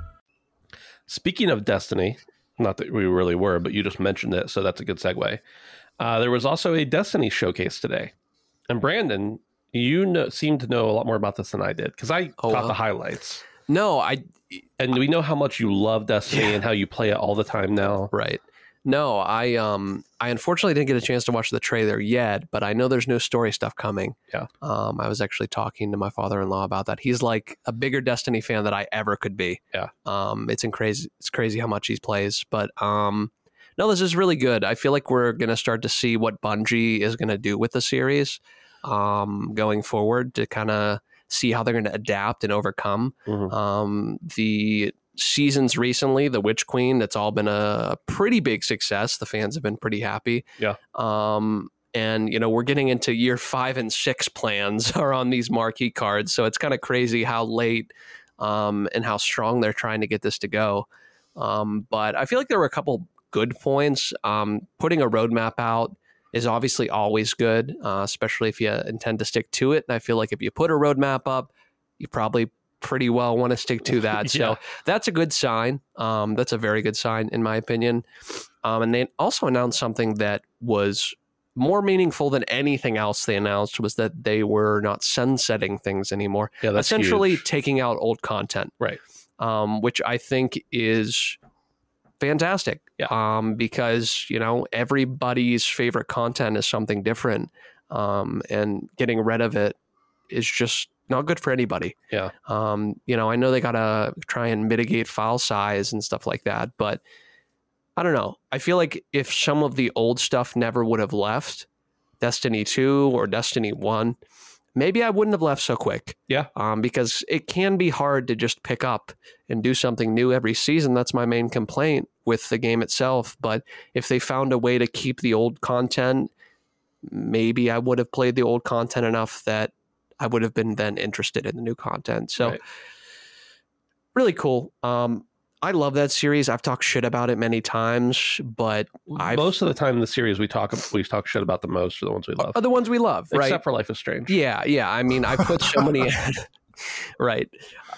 Speaking of Destiny, not that we really were, but you just mentioned it, so that's a good segue. Uh, there was also a Destiny showcase today, and Brandon, you know, seem to know a lot more about this than I did because I Oh, caught wow. the highlights, No, I and we know how much you love Destiny and how you play it all the time now. right. No, I um I unfortunately didn't get a chance to watch the trailer yet, but I know there's new story stuff coming. Yeah. Um I was actually talking to my father-in-law about that. He's like a bigger Destiny fan than I ever could be. Yeah. Um it's in crazy it's crazy how much he plays, but um no, this is really good. I feel like we're going to start to see what Bungie is going to do with the series um going forward to kind of see how they're going to adapt and overcome Mhm. um, the seasons recently, The Witch Queen, that's all been a pretty big success. The fans have been pretty happy. Yeah. Um, and you know we're getting into year five and six plans are on these marquee cards, so it's kind of crazy how late um, and how strong they're trying to get this to go. Um, but I feel like there were a couple good points. Um, putting a roadmap out is obviously always good, uh, especially if you intend to stick to it. And I feel like if you put a roadmap up, you probably pretty well want to stick to that. Yeah. So that's a good sign. Um, that's a very good sign, in my opinion. Um, and they also announced something that was more meaningful than anything else they announced was that they were not sunsetting things anymore. Yeah, that's Essentially, huge. taking out old content, Right. Um, which I think is fantastic. Yeah. Um, because you know everybody's favorite content is something different, um, and getting rid of it is just not good for anybody. Yeah. Um, you know, I know they gotta try and mitigate file size and stuff like that, but I don't know. I feel like if some of the old stuff never would have left, Destiny 2 or Destiny 1, maybe I wouldn't have left so quick. Yeah. Um, because it can be hard to just pick up and do something new every season. That's my main complaint with the game itself. But if they found a way to keep the old content, maybe I would have played the old content enough that I would have been then interested in the new content. So Right. really cool. Um, I love that series. I've talked shit about it many times, but I've, Most of the time, the series we talk we talk shit about the most are the ones we love, are the ones we love, right? except for Life is Strange. Yeah, yeah. I mean, I put so many, right.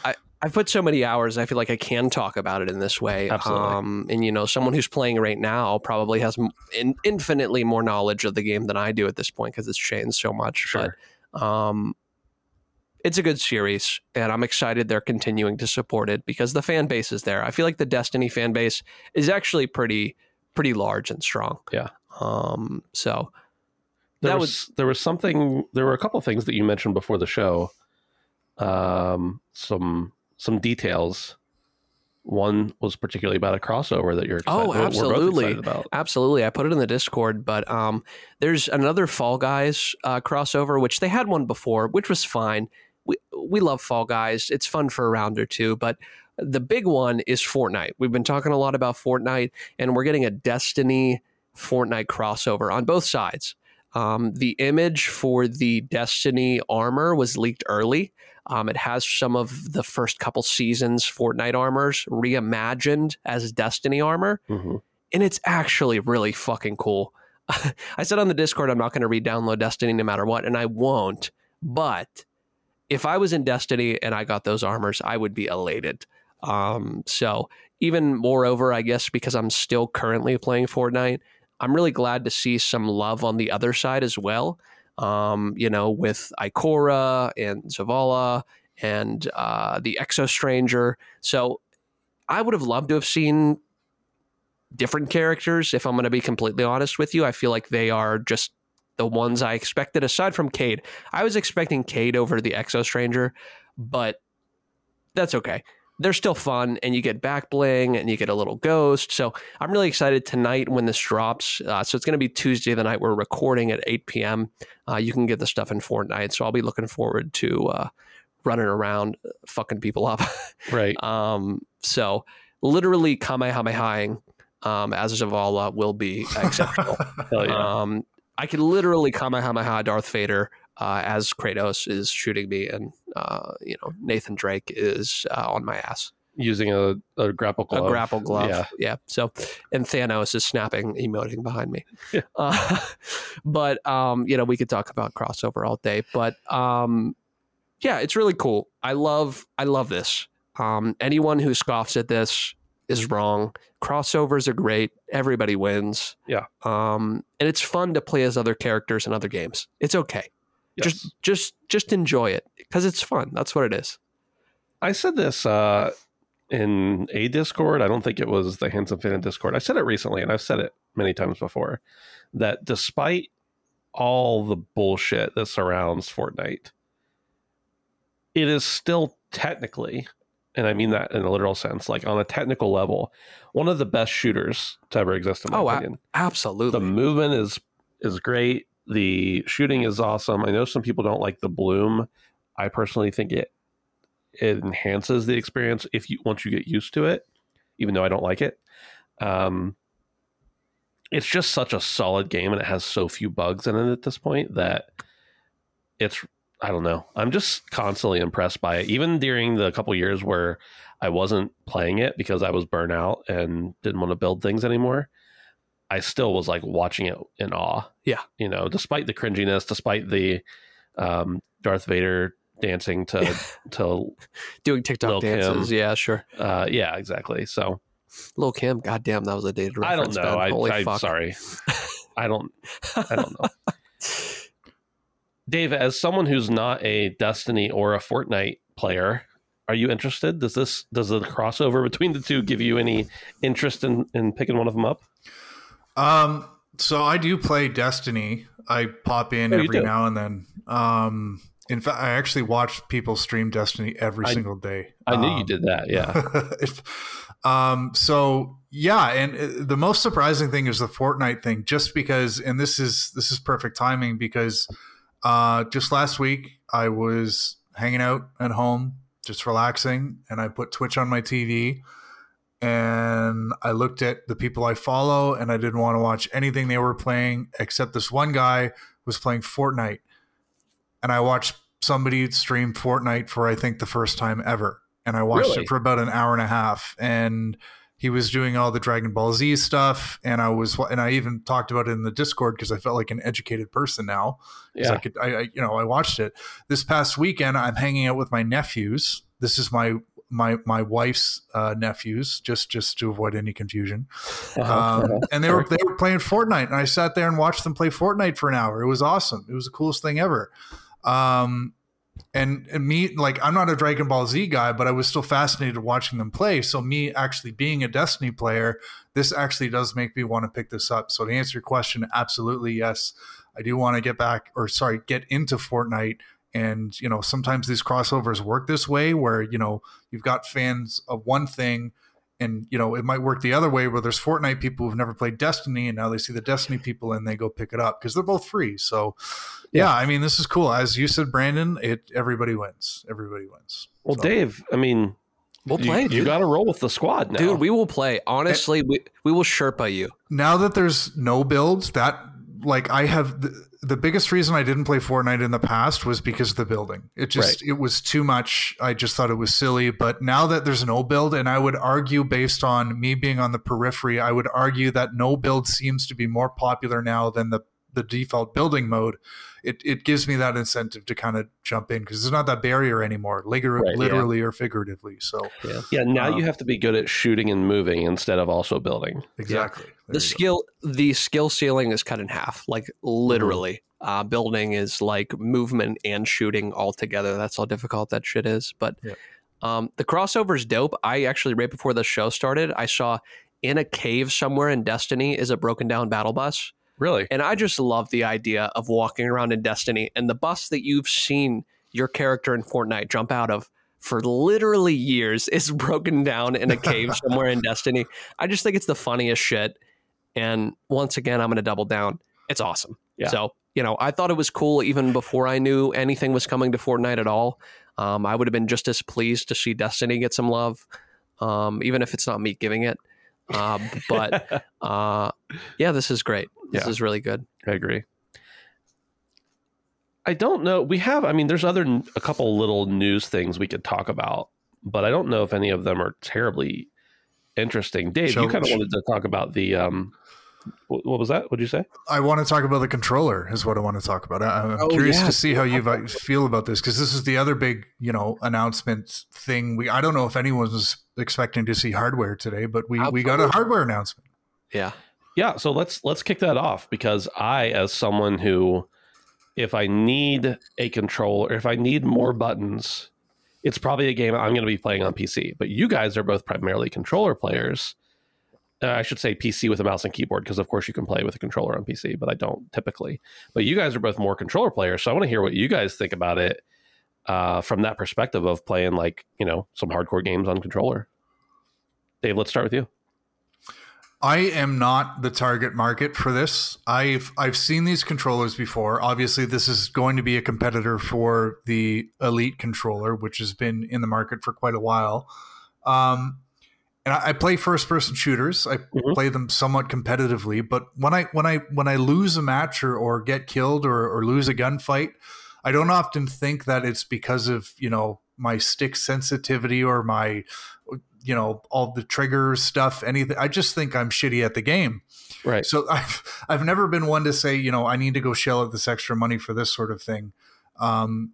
I, I put so many hours. I feel like I can talk about it in this way. Absolutely. Um, and you know, someone who's playing right now probably has in, infinitely more knowledge of the game than I do at this point because it's changed so much. Sure. But um, it's a good series, and I'm excited they're continuing to support it because the fan base is there. I feel like the Destiny fan base is actually pretty pretty large and strong. Yeah. Um. So there that was, there was something there were a couple things that you mentioned before the show um some some details one was particularly about a crossover that you're excited, about. Oh, we're both absolutely. excited about Absolutely. I put it in the Discord, but um, there's another Fall Guys uh, crossover, which they had one before, which was fine. We, we love Fall Guys. It's fun for a round or two, but the big one is Fortnite. We've been talking a lot about Fortnite, and we're getting a Destiny Fortnite crossover on both sides. Um, the image for the Destiny armor was leaked early. Um, it has some of the first couple seasons Fortnite armors reimagined as Destiny armor Mhm. and it's actually really fucking cool. I said on the Discord, I'm not going to re-download Destiny no matter what, and I won't. But if I was in Destiny and I got those armors, I would be elated. Um, so even moreover, I guess because I'm still currently playing Fortnite, I'm really glad to see some love on the other side as well. Um, you know, with Ikora and Zavala and uh, the Exo Stranger. So I would have loved to have seen different characters. If I'm going to be completely honest with you, I feel like they are just the ones I expected. Aside from Cayde, I was expecting Cayde over the Exo Stranger, but that's okay. They're still fun, and you get back bling, and you get a little ghost. So I'm really excited tonight when this drops. Uh, so it's going to be Tuesday the night we're recording at 8 p.m. Uh, you can get the stuff in Fortnite. So I'll be looking forward to uh, running around, uh, fucking people up. right Um, so literally Kamehamehaing um, as Zavala will be exceptional. Hell yeah. um, I could literally Kamehameha Darth Vader uh, as Kratos is shooting me, and uh, you know Nathan Drake is uh, on my ass. using a, a grapple glove A grapple glove, yeah yeah. So, and Thanos is snapping, emoting behind me. Yeah. Uh, but um, you know, we could talk about crossover all day. But um, yeah, it's really cool. I love, I love this. Um, anyone who scoffs at this is wrong. Crossovers are great. Everybody wins. Yeah. Um, and it's fun to play as other characters in other games. It's okay. yes. Just, just, just enjoy it because it's fun. That's what it is. I said this uh, in a Discord. I don't think it was the Handsome Fan Discord. I said it recently, and I've said it many times before. That despite all the bullshit that surrounds Fortnite, it is still technically, and I mean that in a literal sense, like on a technical level, one of the best shooters to ever exist in my Oh, opinion. Absolutely. The movement is is great. The shooting is awesome. I know some people don't like the bloom. I personally think it it enhances the experience if you once you get used to it, even though I don't like it. Um, it's just such a solid game, and it has so few bugs in it at this point that it's I don't know. I'm just constantly impressed by it. Even during the couple years where I wasn't playing it because I was burnt out and didn't want to build things anymore, I still was like watching it in awe. Yeah. You know, despite the cringiness, despite the um, Darth Vader dancing to to Doing TikTok Lil' Kim. dances. Yeah, sure. uh, yeah, exactly. So Lil Kim. Goddamn, that was a dated reference. I don't know. Ben. I, Holy I fuck. sorry. I don't I don't know. Dave, as someone who's not a Destiny or a Fortnite player, are you interested? Does this does the crossover between the two give you any interest in, in picking one of them up? Um, so I do play Destiny. I pop in Oh, every do? now and then. Um, In fact, I actually watch people stream Destiny every I- single day. I knew you Um, did that. Yeah. if, um, so yeah, and uh, the most surprising thing is the Fortnite thing, just because, and this is this is perfect timing because uh, just last week I was hanging out at home, just relaxing, and I put Twitch on my TV, and I looked at the people I follow, and I didn't want to watch anything they were playing except this one guy was playing Fortnite, and I watched somebody stream Fortnite for I think the first time ever, and I watched Really? it for about an hour and a half, and he was doing all the Dragon Ball Z stuff, and I was, and I even talked about it in the Discord because I felt like an educated person now. 'Cause I could, I, I, you know, I watched it this past weekend. I'm hanging out with my nephews. This is my my my wife's uh, nephews, just just to avoid any confusion. Um, and they were they were playing Fortnite, and I sat there and watched them play Fortnite for an hour. It was awesome. It was the coolest thing ever. Um, and me like I'm not a Dragon Ball Z guy, but I was still fascinated watching them play. So me actually being a Destiny player, this actually does make me want to pick this up. So to answer your question, absolutely yes, I do want to get back or sorry, get into Fortnite. And you know, sometimes these crossovers work this way, where you know you've got fans of one thing, and you know it might work the other way, where there's Fortnite people who've never played Destiny, and now they see the Destiny people and they go pick it up because they're both free. So, yeah, I mean, this is cool. As you said, Brandon, it everybody wins. Everybody wins. Well, So- Dave, I mean, We'll play, you dude. got to roll with the squad now. Dude, we will play. Honestly, we, we will Sherpa you. now that there's no builds that like i have the, biggest reason i didn't play fortnite in the past was because of the building. It just it was too much. I just thought it was silly. But now that there's no build and i would argue based on me being on the periphery i would argue that no build seems to be more popular now than the the default building mode it, it gives me that incentive to kind of jump in because there's not that barrier anymore liter- Right, yeah. literally or figuratively so yeah, now Um, you have to be good at shooting and moving instead of also building. exactly There The you go. skill the skill ceiling is cut in half, like literally. Uh, building is like movement and shooting all together. That's how difficult that shit is. But Yeah. um, the crossover's dope. I actually right before the show started, I saw in a cave somewhere in Destiny is a broken down battle bus. Really? And I just love the idea of walking around in Destiny and the bus that you've seen your character in Fortnite jump out of for literally years is broken down in a cave somewhere in Destiny. I just think it's the funniest shit. And once again, I'm going to double down. It's awesome. Yeah. So, you know, I thought it was cool even before I knew anything was coming to Fortnite at all. Um, I would have been just as pleased to see Destiny get some love, um, even if it's not me giving it. Uh, but uh, yeah, this is great. This Yeah. is really good. I agree. I don't know. We have, I mean, there's other, a couple little news things we could talk about, but I don't know if any of them are terribly interesting. Dave, Shall- you kind of wanted to talk about the, um, what, what was that? What did you say? I want to talk about the controller. Is what I want to talk about. I, I'm Oh, curious yeah. to see how you feel about this because this is the other big, you know, announcement thing. We I don't know if anyone was expecting to see hardware today, but we we got a hardware announcement. Yeah. Yeah, so let's let's kick that off because I, as someone who, if I need a controller, if I need more buttons, it's probably a game I'm going to be playing on PC. But you guys are both primarily controller players. Uh, I should say PC with a mouse and keyboard because, of course, you can play with a controller on PC, but I don't typically. But you guys are both more controller players, so I want to hear what you guys think about it uh, from that perspective of playing like you know some hardcore games on controller. Dave, let's start with you. I am not the target market for this. I've I've seen these controllers before. Obviously, this is going to be a competitor for the Elite controller, which has been in the market for quite a while. Um, and I, I play first person shooters. I Mhm. play them somewhat competitively, but when I when I when I lose a match or, or get killed or, or lose a gunfight, I don't often think that it's because of you know my stick sensitivity or my you know all the trigger stuff anything i just think i'm shitty at the game Right. so i've i've never been one to say you know i need to go shell out this extra money for this sort of thing um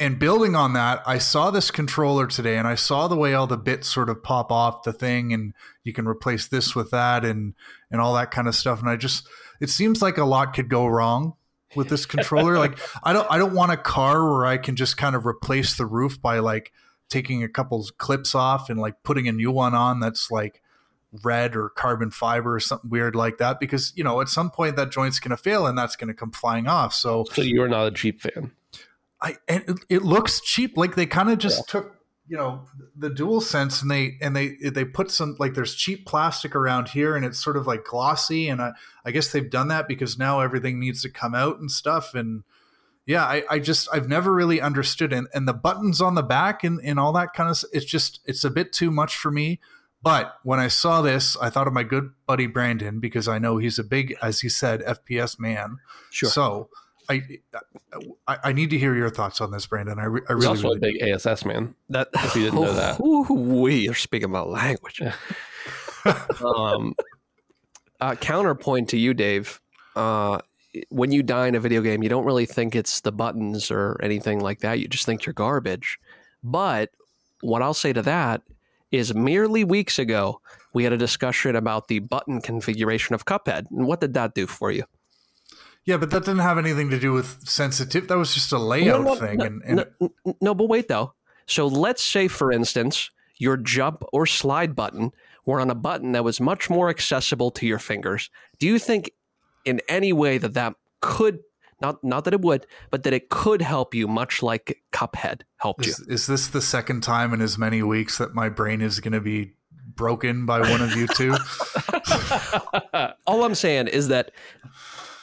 and building on that i saw this controller today and i saw the way all the bits sort of pop off the thing and you can replace this with that and and all that kind of stuff. And i just it seems like a lot could go wrong with this controller. Like i don't i don't want a car where i can just kind of replace the roof by like taking a couple clips off and like putting a new one on that's like red or carbon fiber or something weird like that because you know at some point that joint's going to fail and that's going to come flying off. So So you're not a Jeep fan. I and it, it looks cheap. Like they kind of just took you know the dual sense and they and they they put some like there's cheap plastic around here and it's sort of like glossy and I, I guess they've done that because now everything needs to come out and stuff and yeah I, I just I've never really understood and, and the buttons on the back and, and all that kind of it's just it's a bit too much for me but when I saw this I thought of my good buddy Brandon because I know he's a big as he said FPS man Sure. so I, I I need to hear your thoughts on this, Brandon. I, re- I He's really, also really a big ASS man. That If you didn't know that. we are speaking about language. um, uh, counterpoint to you, Dave. Uh, when you die in a video game, you don't really think it's the buttons or anything like that. You just think you're garbage. But what I'll say to that is merely weeks ago, we had a discussion about the button configuration of Cuphead. And what did that do for you? Yeah, but that didn't have anything to do with sensitive. That was just a layout No, no, thing. no, and, and no, no, but wait though. So let's say, for instance, your jump or slide button were on a button that was much more accessible to your fingers. Do you think, in any way, that that could not not that it would, but that it could help you, much like Cuphead helped you? is, is this the second time in as many weeks that my brain is going to be broken by one of you two? All I'm saying is that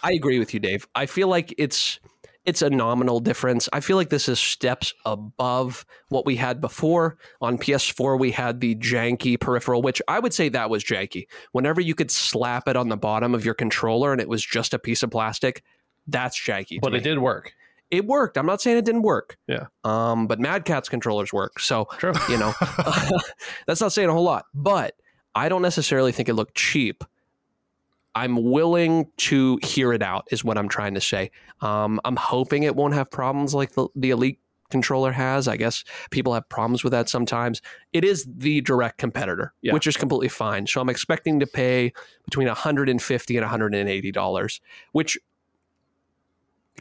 I agree with you, Dave. I feel like it's it's a nominal difference. I feel like this is steps above what we had before. On PS4, we had the janky peripheral, which I would say that was janky. Whenever you could slap it on the bottom of your controller and it was just a piece of plastic, that's janky. But me. it did work. It worked. I'm not saying it didn't work. Yeah. Um, but Mad Catz controllers work. So True. you know, that's not saying a whole lot. But I don't necessarily think it looked cheap. I'm willing to hear it out, is what I'm trying to say. Um, I'm hoping it won't have problems like the, the Elite controller has. I guess people have problems with that sometimes. It is the direct competitor, Yeah. which is completely fine. So I'm expecting to pay between 150 and 180 dollars, which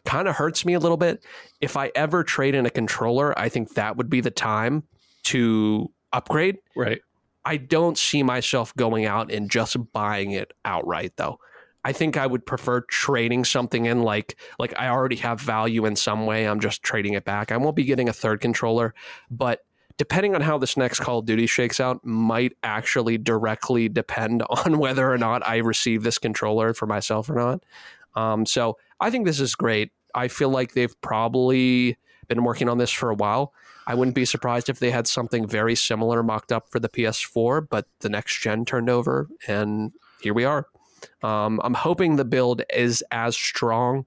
kind of hurts me a little bit. If I ever trade in a controller, I think that would be the time to upgrade. Right. I don't see myself going out and just buying it outright though. I think I would prefer trading something in like like I already have value in some way. I'm just trading it back. I won't be getting a third controller, but depending on how this next Call of Duty shakes out, might actually directly depend on whether or not I receive this controller for myself or not. Um, so I think this is great. I feel like they've probably been working on this for a while. I wouldn't be surprised if they had something very similar mocked up for the PS4, but the next gen turned over, and here we are. Um, I'm hoping the build is as strong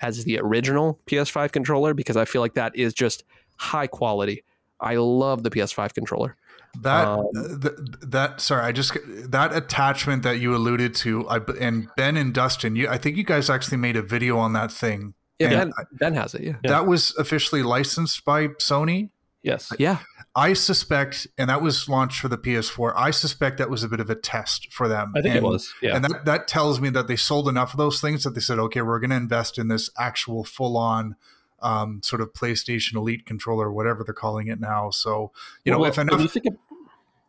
as the original PS5 controller because I feel like that is just high quality. I love the PS5 controller. That Um, th- that sorry, I just that attachment that you alluded to, I and Ben and Dustin, you I think you guys actually made a video on that thing. Yeah, And Ben, ben has it. Yeah, Yeah. That was officially licensed by Sony. Yes. yeah. I suspect, and that was launched for the PS4. I suspect that was a bit of a test for them. I think and, it was. Yeah. And that, that tells me that they sold enough of those things that they said, okay, we're going to invest in this actual full on um, sort of PlayStation Elite controller, whatever they're calling it now. So, you know, Well, if when enough, you think of-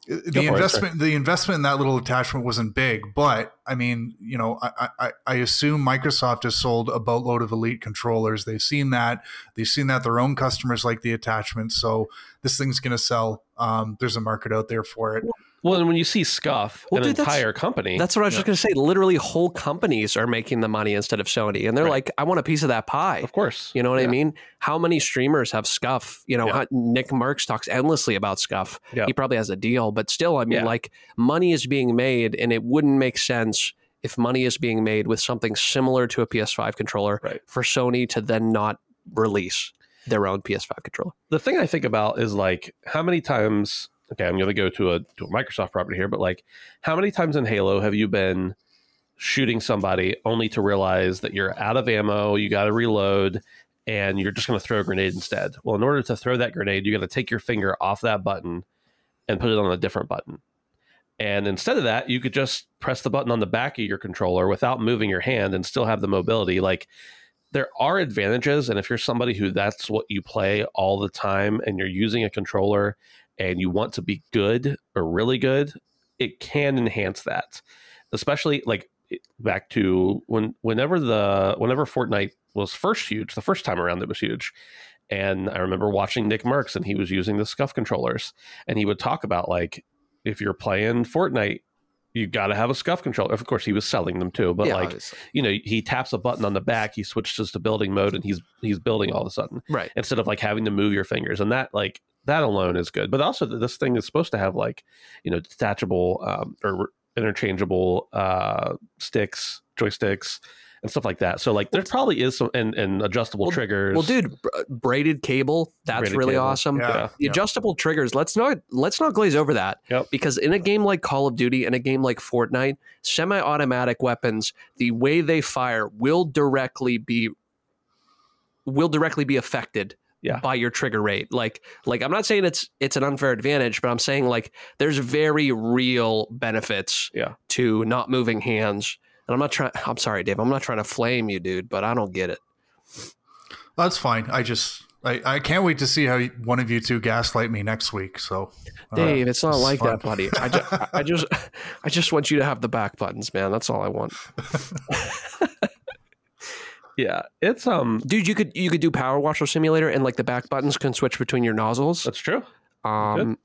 the for it, investment, the investment in that little attachment wasn't big, but I mean, you know, I, I, I assume Microsoft has sold a boatload of Elite controllers. They've seen that. They've seen that their own customers like the attachment. So this thing's going to sell. Um, there's a market out there for it. Well, and when you see Scuff, Well, an dude, entire company, That's what I was just going to say. Literally, whole companies are making the money instead of Sony, and they're Right. like, "I want a piece of that pie." of course. You know what I mean? How many streamers have Scuff? You know, Yeah. Nick Mercs talks endlessly about Scuff. Yeah. He probably has a deal, but still, I mean, Yeah. like money is being made, and it wouldn't make sense if money is being made with something similar to a PS5 controller Right. for Sony to then not release their own PS5 controller. the thing I think about is like how many times. Okay, I'm going to go to a to a Microsoft property here, but like how many times in Halo have you been shooting somebody only to realize that you're out of ammo, you got to reload, and you're just going to throw a grenade instead? Well, in order to throw that grenade, you got to take your finger off that button and put it on a different button. And instead of that, you could just press the button on the back of your controller without moving your hand and still have the mobility. Like there are advantages. And if you're somebody who that's what you play all the time and you're using a controller and you want to be good or really good, it can enhance that. Especially like back to when whenever the whenever Fortnite was first huge, the first time around it was huge. And I remember watching Nick Mercs and he was using the scuff controllers and he would talk about like if you're playing Fortnite, you got to have a scuff controller. Of course, he was selling them too, but Yeah, like obviously. you know, he taps a button on the back, he switches to building mode, and he's he's building all of a sudden right. instead of like having to move your fingers, and that like that alone is good. But also, this thing is supposed to have like you know detachable um, or interchangeable uh, sticks, joysticks, and stuff like that. So like there probably is some and, and adjustable Well- triggers. Well, dude, br- braided cable, that's Braided really cable. awesome. Yeah. The adjustable triggers, let's not let's not glaze over that. Yep. Because in a game like Call of Duty and a game like Fortnite, semi-automatic weapons, the way they fire will directly be will directly be affected Yeah. by your trigger rate. Like like I'm not saying it's it's an unfair advantage, but I'm saying like there's very real benefits Yeah. to not moving hands. And I'm not trying I'm sorry, Dave, I'm not trying to flame you, dude, but I don't get it. That's fine. I just I, I can't wait to see how one of you two gaslight me next week. So, uh, Dave, it's not this like fun. that, buddy. I just, I just, I just want you to have the back buttons, man. That's all I want, yeah, it's um dude. You could, you could do Power Washer Simulator, and like the back buttons can switch between your nozzles. that's true. Um,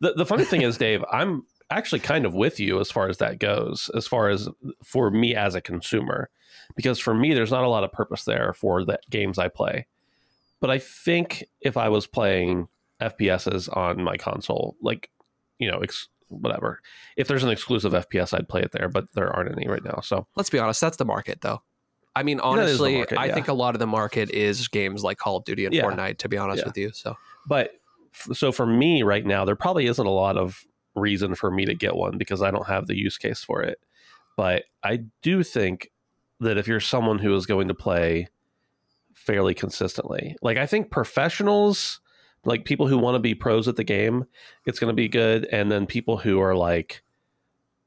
The the funny thing is, Dave, I'm actually kind of with you as far as that goes, as far as for me as a consumer, because for me, there's not a lot of purpose there for the games I play. But I think if I was playing FPSs on my console, like you know, ex- whatever, if there's an exclusive FPS, I'd play it there, but there aren't any right now. So let's be honest, that's the market, though. I mean, That is the honestly, market, I yeah. think a lot of the market is games like Call of Duty and Yeah. Fortnite. To be honest with you, so but so for me right now there probably isn't a lot of reason for me to get one because i don't have the use case for it but i do think that if you're someone who is going to play fairly consistently like i think professionals like people who want to be pros at the game it's going to be good and then people who are like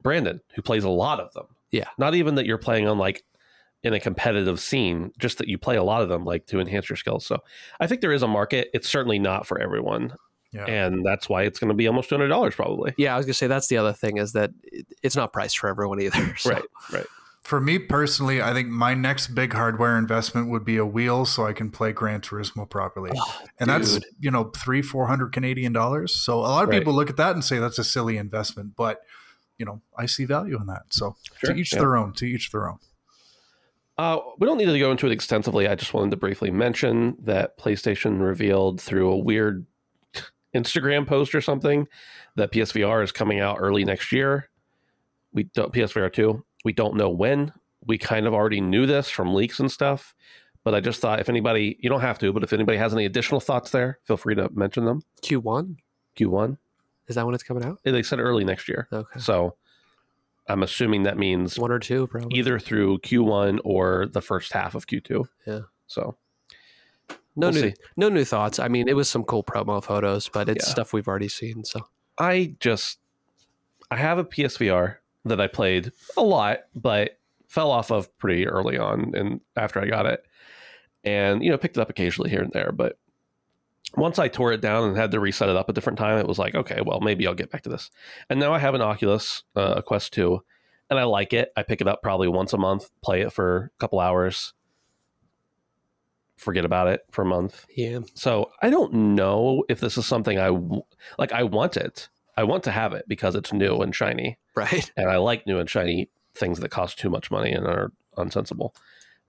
brandon who plays a lot of them Yeah. not even that you're playing on like in a competitive scene just that you play a lot of them like to enhance your skills so I think there is a market. It's certainly not for everyone, Yeah. and that's why it's going to be almost two hundred dollars probably. yeah, I was gonna say that's the other thing is that it's not priced for everyone either. So. Right, right. For me personally, I think my next big hardware investment would be a wheel so I can play Gran Turismo properly. Ah, and that's, you know, three, 400 Canadian dollars. So a lot of Right. people look at that and say that's a silly investment, but you know, I see value in that. So Sure, to each yeah. their own, to each their own. Uh, we don't need to go into it extensively. I just wanted to briefly mention that PlayStation revealed through a weird Instagram post or something that PSVR is coming out early next year. We don't PSVR two. We don't know when. We kind of already knew this from leaks and stuff, but I just thought if anybody, you don't have to, but if anybody has any additional thoughts there, feel free to mention them. Q1 Q one. is that when it's coming out? They said early next year. Okay, So I'm assuming that means one or two probably. either through Q1 or the first half of Q2. Yeah. So No we'll new, see. no new thoughts. I mean, it was some cool promo photos, but it's Yeah. stuff we've already seen. So I just I have a PSVR that I played a lot, but fell off of pretty early on and after I got it. And you know, picked it up occasionally here and there, but once I tore it down and had to reset it up a different time, it was like, okay, well, maybe I'll get back to this. And now I have an Oculus, uh, Quest 2, and I like it. I pick it up probably once a month, play it for a couple hours, forget about it for a month. yeah, So I don't know if this is something I w- like. I want it. I want to have it because it's new and shiny, right. and I like new and shiny things that cost too much money and are unsensible.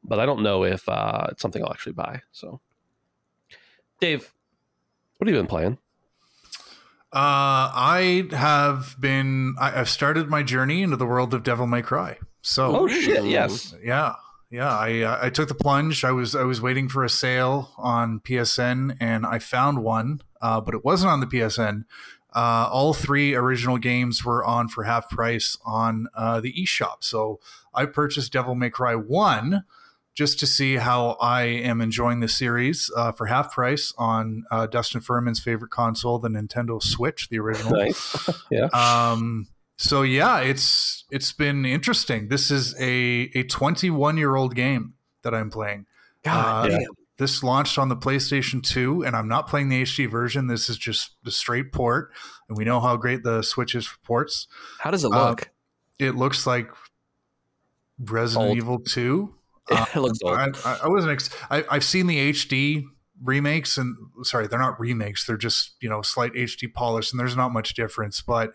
But I don't know if uh, it's something I'll actually buy. So, Dave, what have you been playing? Uh, I have been, I, I've started my journey into the world of Devil May Cry. So, Oh shit! Yes. Yeah, yeah. I uh, I took the plunge. I was I was waiting for a sale on PSN, and I found one, uh, but it wasn't on the PSN. Uh, all three original games were on for half price on uh, the eShop. So I purchased Devil May Cry one just to see how I am enjoying the series uh, for half price on uh, Dustin Furman's favorite console, the Nintendo Switch, the original. Nice. yeah. Um, so yeah, it's it's been interesting. This is a a 21 year old game that I'm playing. God Uh, damn. This launched on the PlayStation 2, and I'm not playing the HD version. This is just the straight port, and we know how great the Switch is for ports. How does it uh, look? It looks like Resident Old. Evil Two. it looks old. I, I I wasn't. Ex- I, I've seen the HD remakes, and sorry, they're not remakes. They're just you know slight HD polish, and there's not much difference. But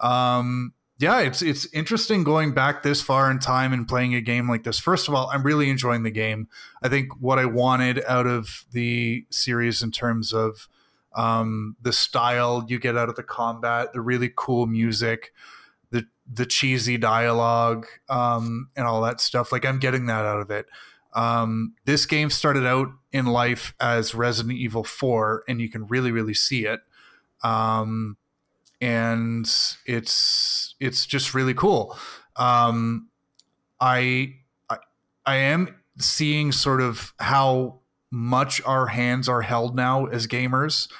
um, yeah, it's it's interesting going back this far in time and playing a game like this. First of all, I'm really enjoying the game. I think what I wanted out of the series in terms of um, the style you get out of the combat, the really cool music, the cheesy dialogue, um, and all that stuff. Like I'm getting that out of it. Um, this game started out in life as Resident Evil 4, and you can really, really see it. Um, and it's it's just really cool. Um, I, I I am seeing sort of how much our hands are held now as gamers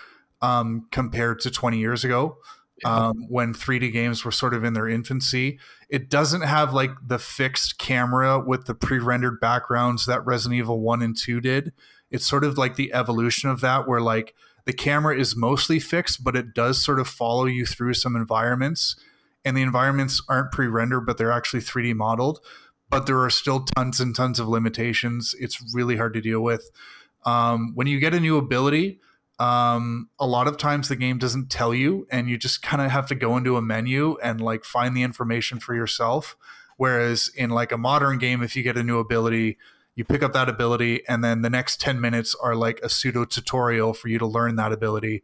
um, compared to 20 years ago um, when 3D games were sort of in their infancy. It doesn't have like the fixed camera with the pre-rendered backgrounds that Resident Evil 1 and 2 did. It's sort of like the evolution of that where like the camera is mostly fixed, but it does sort of follow you through some environments. And the environments aren't pre-rendered, but they're actually 3D modeled. But there are still tons and tons of limitations. It's really hard to deal with. Um, when you get a new ability, um, a lot of times the game doesn't tell you, and you just kind of have to go into a menu and like find the information for yourself. Whereas in like a modern game, if you get a new ability, you pick up that ability, and then the next 10 minutes are like a pseudo tutorial for you to learn that ability.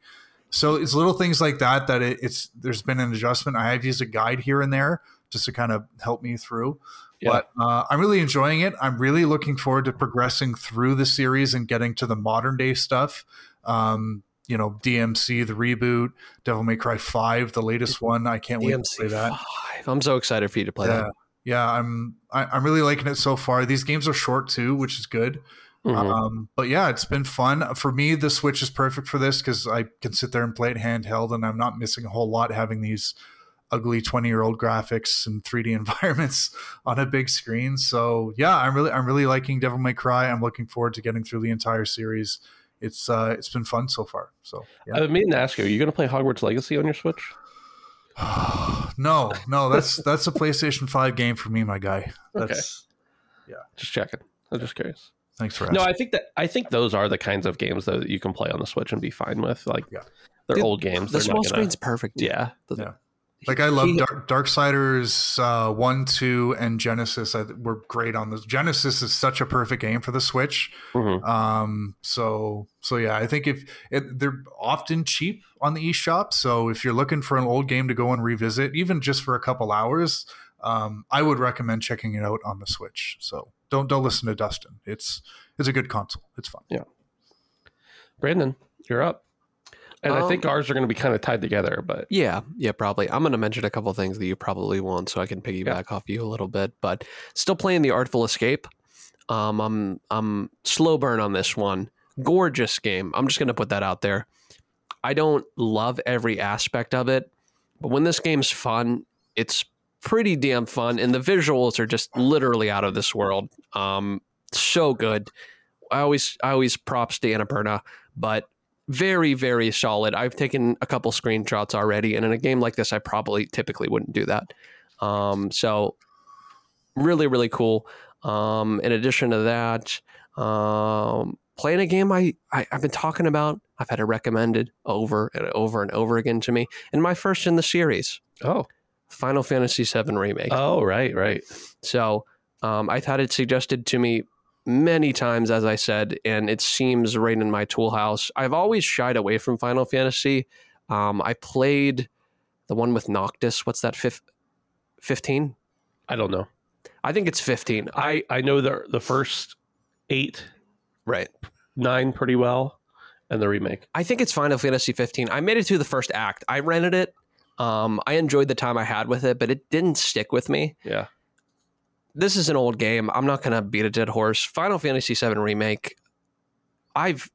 So it's little things like that that it, it's there's been an adjustment. I have used a guide here and there just to kind of help me through. Yeah. But uh, I'm really enjoying it. I'm really looking forward to progressing through the series and getting to the modern day stuff. Um, you know, DMC, the reboot, Devil May Cry 5, the latest one. I can't wait to play that. five. I'm so excited for you to play Yeah. that. Yeah, I'm I, I'm really liking it so far. These games are short too, which is good. Mhm. Um, but yeah, it's been fun for me. The Switch is perfect for this because I can sit there and play it handheld, and I'm not missing a whole lot having these ugly 20 year old graphics and 3D environments on a big screen. So yeah, I'm really I'm really liking Devil May Cry. I'm looking forward to getting through the entire series. It's uh, it's been fun so far. So yeah. I've been meaning to ask you, are you going to play Hogwarts Legacy on your Switch? no, no, that's that's a PlayStation 5 game for me, my guy. That's Just checking. I'm just curious. thanks for asking. No, I think that I think those are the kinds of games though that you can play on the Switch and be fine with. Like, Yeah. they're The- old games. The They're small gonna, screen's perfect. Yeah. The- Yeah. Like I love Dark, Darksiders uh, one, two, and Genesis. I, were great on this. Genesis is such a perfect game for the Switch. Mhm. Um, so so yeah, I think if it, they're often cheap on the eShop. So if you're looking for an old game to go and revisit, even just for a couple hours, um, I would recommend checking it out on the Switch. So don't don't listen to Dustin. It's it's a good console. It's fun. Yeah, Brandon, you're up. And I Um, think ours are going to be kind of tied together, but Yeah, yeah, probably. I'm going to mention a couple things that you probably won't, so I can piggyback off you a little bit. But still playing the Artful Escape. Um, I'm I'm slow burn on this one. Gorgeous game. I'm just going to put that out there. I don't love every aspect of it, but when this game's fun, it's pretty damn fun, and the visuals are just literally out of this world. Um, so good. I always I always props to Annapurna, but very very solid. I've taken a couple screenshots already and in a game like this i probably typically wouldn't do that. Um, so really really cool. Um, in addition to that um, playing a game I, I i've been talking about i've had it recommended over and over and over again to me and my first in the series. Oh, final fantasy VII remake. Oh, right, right. so um, I've had it suggested to me many times, as I said, and it seems right in my toolhouse. I've always shied away from Final Fantasy. Um, I played the one with Noctis. What's that? 15? I don't know. I think it's 15. I I know the the first eight, right. nine pretty well, and the remake. I think it's Final Fantasy 15. I made it through the first act. I rented it. Um, I enjoyed the time I had with it, but it didn't stick with me. Yeah. This is an old game. I'm not going to beat a dead horse. Final Fantasy VII remake. I've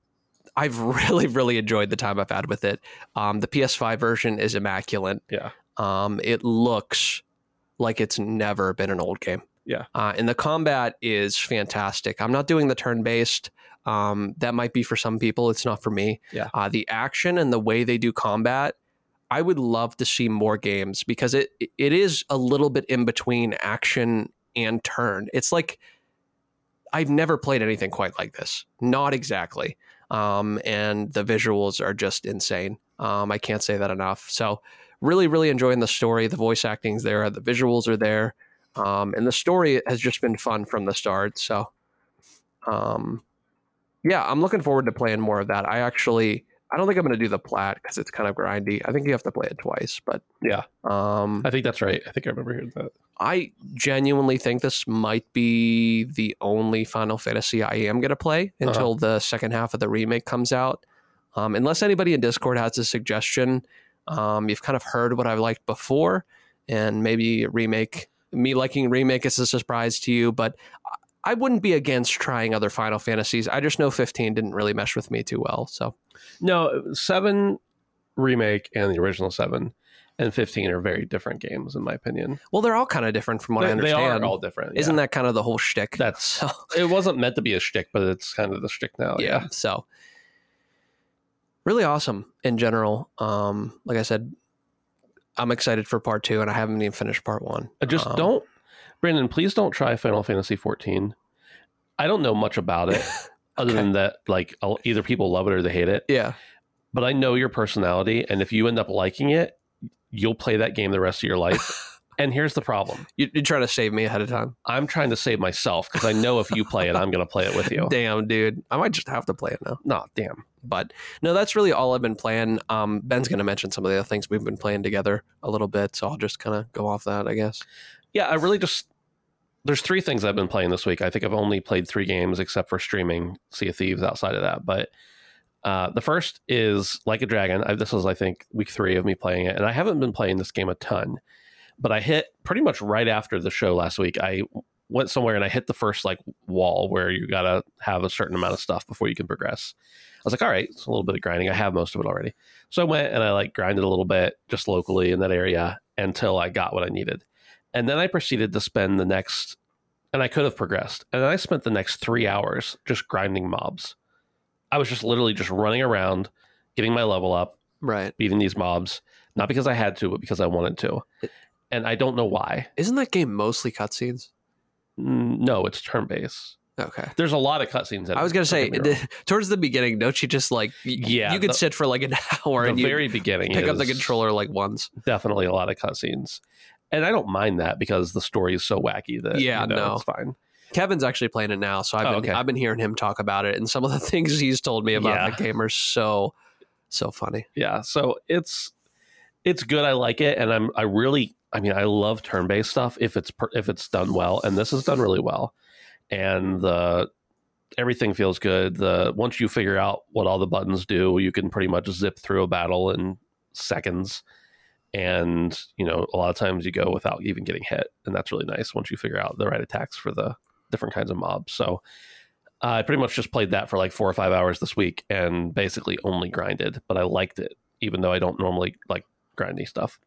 I've really really enjoyed the time I've had with it. Um, the PS5 version is immaculate. Yeah. Um, it looks like it's never been an old game. Yeah. Uh, and the combat is fantastic. I'm not doing the turn based. Um, that might be for some people. It's not for me. Yeah. Uh, the action and the way they do combat, I would love to see more games because it it is a little bit in between action and turn. It's like I've never played anything quite like this. Not exactly. Um, and the visuals are just insane. Um, I can't say that enough. So, really, really enjoying the story. The voice acting's there. The visuals are there. Um, and the story has just been fun from the start. So, um, yeah, I'm looking forward to playing more of that. I actually, I don't think I'm going to do the plat because it's kind of grindy. I think you have to play it twice, but Yeah, um, I think that's right. I think I remember hearing that. I genuinely think this might be the only Final Fantasy I am going to play until the second half of the remake comes out. Um, unless anybody in Discord has a suggestion, um, you've kind of heard what I've liked before, and maybe a remake, me liking remake is a surprise to you, but I wouldn't be against trying other Final Fantasies. I just know 15 didn't really mesh with me too well. So, No, seven remake and the original seven and fifteen are very different games in my opinion. well, they're all kind of different from what I they, they understand. are all different. Isn't that kind of the whole shtick? that's So- it wasn't meant to be a shtick, but it's kind of the shtick now. yeah. Yeah. So really awesome in general. Um, like I said, I'm excited for part two, and I haven't even finished part one. I Just Um, don't, Brandon. Please don't try Final Fantasy fourteen. I don't know much about it other Okay. than that, like I'll, either people love it or they hate it. Yeah. But I know your personality, and if you end up liking it, you'll play that game the rest of your life. and here's the problem: You, you're trying to save me ahead of time. I'm trying to save myself because I know if you play it, I'm going to play it with you. Damn, dude. I might just have to play it now. No, damn. But no, that's really all I've been playing. Um, Ben's going to mention some of the other things we've been playing together a little bit, so I'll just kind of go off that, I guess. Yeah, I really just there's three things I've been playing this week. I think I've only played three games except for streaming Sea of Thieves outside of that. But uh, the first is Like a Dragon. I, this is I think week three of me playing it, and I haven't been playing this game a ton. But I hit pretty much right after the show last week. I went somewhere and I hit the first like wall where you gotta have a certain amount of stuff before you can progress. I was like, all right, it's a little bit of grinding. I have most of it already. So I went and I like grinded a little bit just locally in that area until I got what I needed. And then I proceeded to spend the next, and I could have progressed. And then I spent the next three hours just grinding mobs. I was just literally just running around, getting my level up, Right. beating these mobs, not because I had to, but because I wanted to. And I don't know why. Isn't that game mostly cutscenes? No, it's turn based. Okay. There's a lot of cutscenes. I was gonna say wrong. towards the beginning, don't you just like y- Yeah, you could the- sit for like an hour the and very beginning pick up the controller like once. Definitely a lot of cutscenes, and I don't mind that because the story is so wacky that Yeah, you know, no. it's fine. Kevin's actually playing it now, so I've Oh, been okay. I've been hearing him talk about it, and some of the things he's told me about Yeah. the game are so so funny. yeah so it's it's good i like it and i'm i really i mean i love turn-based stuff if it's per, if it's done well and this is done really well and the everything feels good the once you figure out what all the buttons do you can pretty much zip through a battle in seconds and you know a lot of times you go without even getting hit and that's really nice once you figure out the right attacks for the different kinds of mobs so I pretty much just played that for like four or five hours this week and basically only grinded, but I liked it, even though I don't normally like grindy stuff.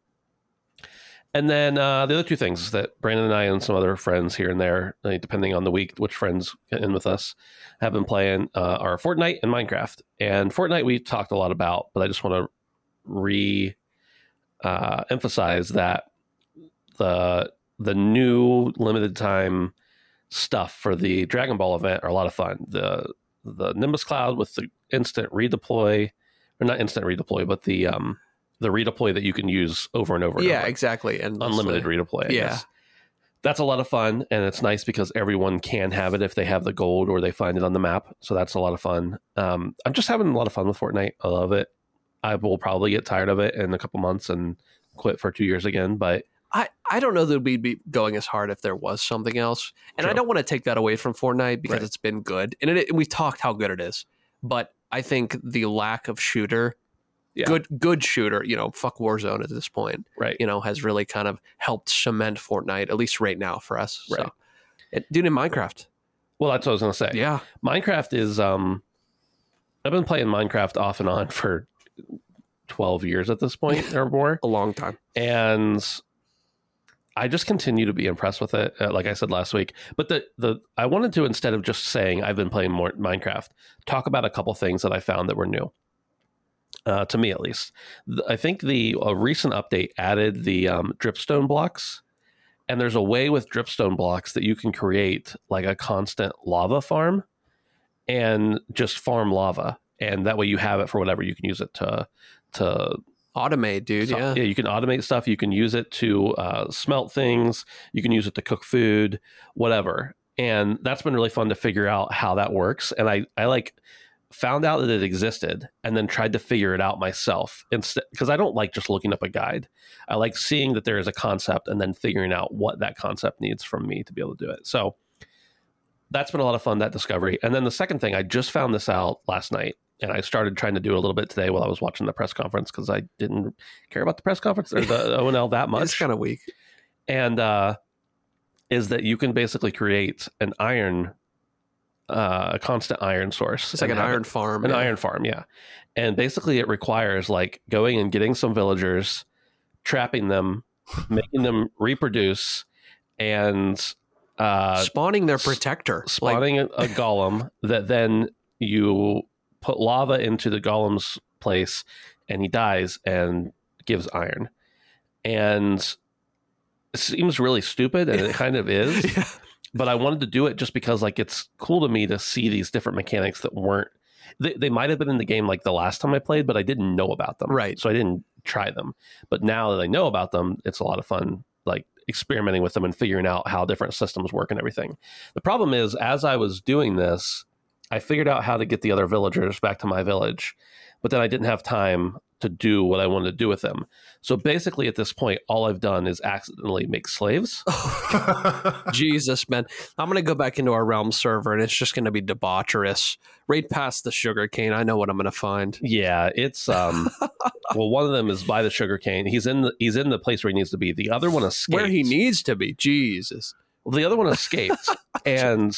And then uh, the other two things that Brandon and I and some other friends here and there, depending on the week, which friends get in with us, have been playing uh, are Fortnite and Minecraft. And Fortnite we talked a lot about, but I just want to re uh, emphasize that the the new limited time stuff for the Dragon Ball event are a lot of fun. The the Nimbus Cloud with the instant redeploy, or not instant redeploy, but the um the redeploy that you can use over and over. And yeah, over. exactly. And unlimited redeploy. I Yeah. guess. That's a lot of fun, and it's nice because everyone can have it if they have the gold or they find it on the map. So that's a lot of fun. Um, I'm just having a lot of fun with Fortnite. I love it. I will probably get tired of it in a couple months and quit for two years again. But I, I don't know that we'd be going as hard if there was something else. And I don't want to take that away from Fortnite because Right. it's been good. And, it, and we've talked how good it is. But I think the lack of shooter, Yeah. good good shooter, you know, fuck Warzone at this point, right, you know, has really kind of helped cement Fortnite, at least right now for us. Right. So, dude, in Minecraft. well, that's what I was gonna say. Yeah. Minecraft is um I've been playing Minecraft off and on for 12 years at this point or more. A long time. and I just continue to be impressed with it uh, like I said last week. But the the I wanted to instead of just saying I've been playing more Minecraft talk about a couple things that I found that were new. Uh, to me at least. I think the a recent update added the um, dripstone blocks. And there's a way with dripstone blocks that you can create like a constant lava farm and just farm lava. And that way you have it for whatever you can use it to to Automate, dude. so- yeah. you can automate stuff. You can use it to uh, smelt things. You can use it to cook food, whatever. And that's been really fun to figure out how that works. And I, I like found out that it existed and then tried to figure it out myself instead because I don't like just looking up a guide. I like seeing that there is a concept and then figuring out what that concept needs from me to be able to do it. So that's been a lot of fun that discovery. And then the second thing, I just found this out last night and I started trying to do it a little bit today while I was watching the press conference because I didn't care about the press conference or the ONL that much. It's kind of weak. and uh, is that you can basically create an iron, uh, a constant iron source. It's like an iron it- farm. an yeah. iron farm, yeah. And basically, it requires like going and getting some villagers, trapping them, making them reproduce, and uh, Spawning their protector. Like, spawning a, a golem that then you put lava into the golem's place and he dies and gives iron and it seems really stupid and it kind of is Yeah. but i wanted to do it just because like it's cool to me to see these different mechanics that weren't they, they might have been in the game like the last time i played but i didn't know about them Right. so i didn't try them but now that i know about them it's a lot of fun like experimenting with them and figuring out how different systems work and everything the problem is as i was doing this i figured out how to get the other villagers back to my village but then i didn't have time to do what i wanted to do with them so basically at this point all i've done is accidentally make slaves Jesus, man. I'm going to go back into our realm server and it's just going to be debaucherous. Right past the sugar cane. I know what I'm going to find. Yeah, it's um well one of them is by the sugarcane. He's in the he's in the place where he needs to be. The other one escaped. Where he needs to be. Jesus. Well, the other one escaped and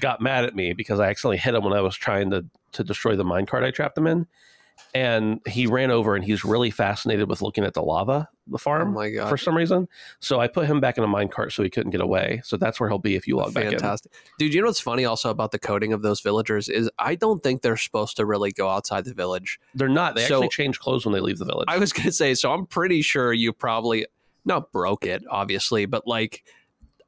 got mad at me because I accidentally hit him when I was trying to to destroy the minecart I trapped him in. And he ran over and he's really fascinated with looking at the lava, the Oh farm, God. for some reason. So I put him back in a minecart so he couldn't get away. So that's where he'll be if you log back in. Fantastic. Dude, you know what's funny also about the coding of those villagers is I don't think they're supposed to really go outside the village. They're not. They So- actually change clothes when they leave the village. I was going to say, so I'm pretty sure you probably not broke it, obviously, but like,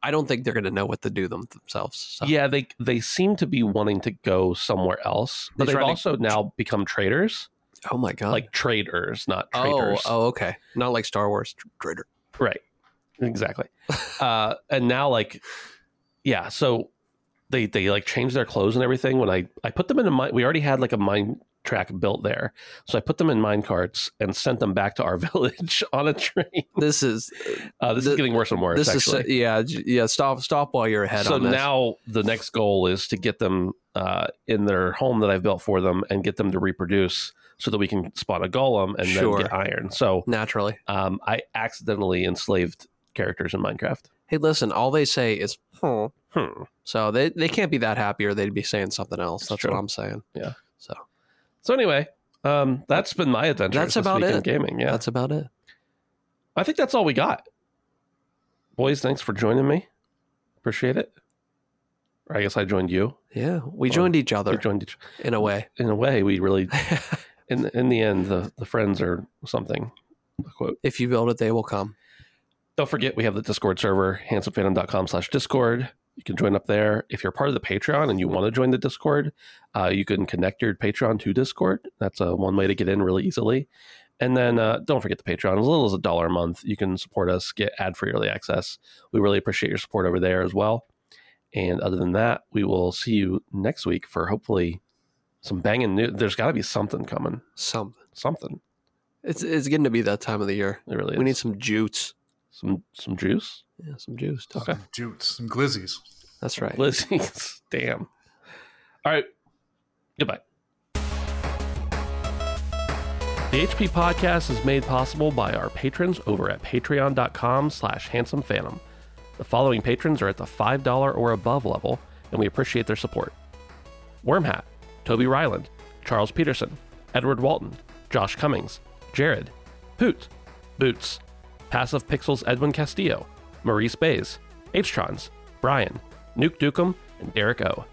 I don't think they're going to know what to do them themselves. So. Yeah, they they seem to be wanting to go somewhere else, but They have try to- also now become traders, Oh my God. like traders, not oh, traders. oh, okay. Not like Star Wars tr- trader. Right. Exactly. uh, and now, like, yeah, so they they like changed their clothes and everything. When I I put them in a mine, we already had like a mine track built there, so I put them in mine carts and sent them back to our village on a train. This is Uh, this is getting worse and worse. this actually. is yeah yeah. Stop stop while you're ahead so on this. now the next goal is to get them uh, in their home that I've built for them and get them to reproduce so that we can spawn a golem and Sure. then get iron. So naturally. um, I accidentally enslaved characters in Minecraft. Hey, listen. All they say is hmm. Hmm. So they they can't be that happy, or they'd be saying something else. It's That's what I'm saying. Yeah. So So anyway, um, that's been my adventure. That's about it. gaming. Yeah, that's about it. I think that's all we got. Boys, thanks for joining me. Appreciate it. Or I guess I joined you. Yeah, we Well, joined each other We joined each. in a way. In a way, we really. In in the end, the the friends are something. Quote. if you build it, they will come. Don't forget, we have the Discord server, handsomephantom.com slash Discord. You can join up there. If you're part of the Patreon and you want to join the Discord, uh, you can connect your Patreon to Discord. That's uh, one way to get in really easily. And then uh, don't forget the Patreon. As little as a dollar a month, you can support us, get ad free early access. We really appreciate your support over there as well. And other than that, we will see you next week for hopefully some banging news. There's got to be something coming. Something. Something. It's it's getting to be that time of the year. It really is. We need some juice. some some juice. Yeah, some juice. Okay. Jutes and glizzies. That's right. Glizzies. Damn. All right. Goodbye. The HP podcast is made possible by our patrons over at patreon.com slash handsome phantom. The following patrons are at the $5 or above level, and we appreciate their support. Wormhat, Toby Ryland, Charles Peterson, Edward Walton, Josh Cummings, Jared, Poot, Boots, Passive Pixels Edwin Castillo, Maurice Bays, H-Trons, Brian, Nuke Dukem, and Derek O.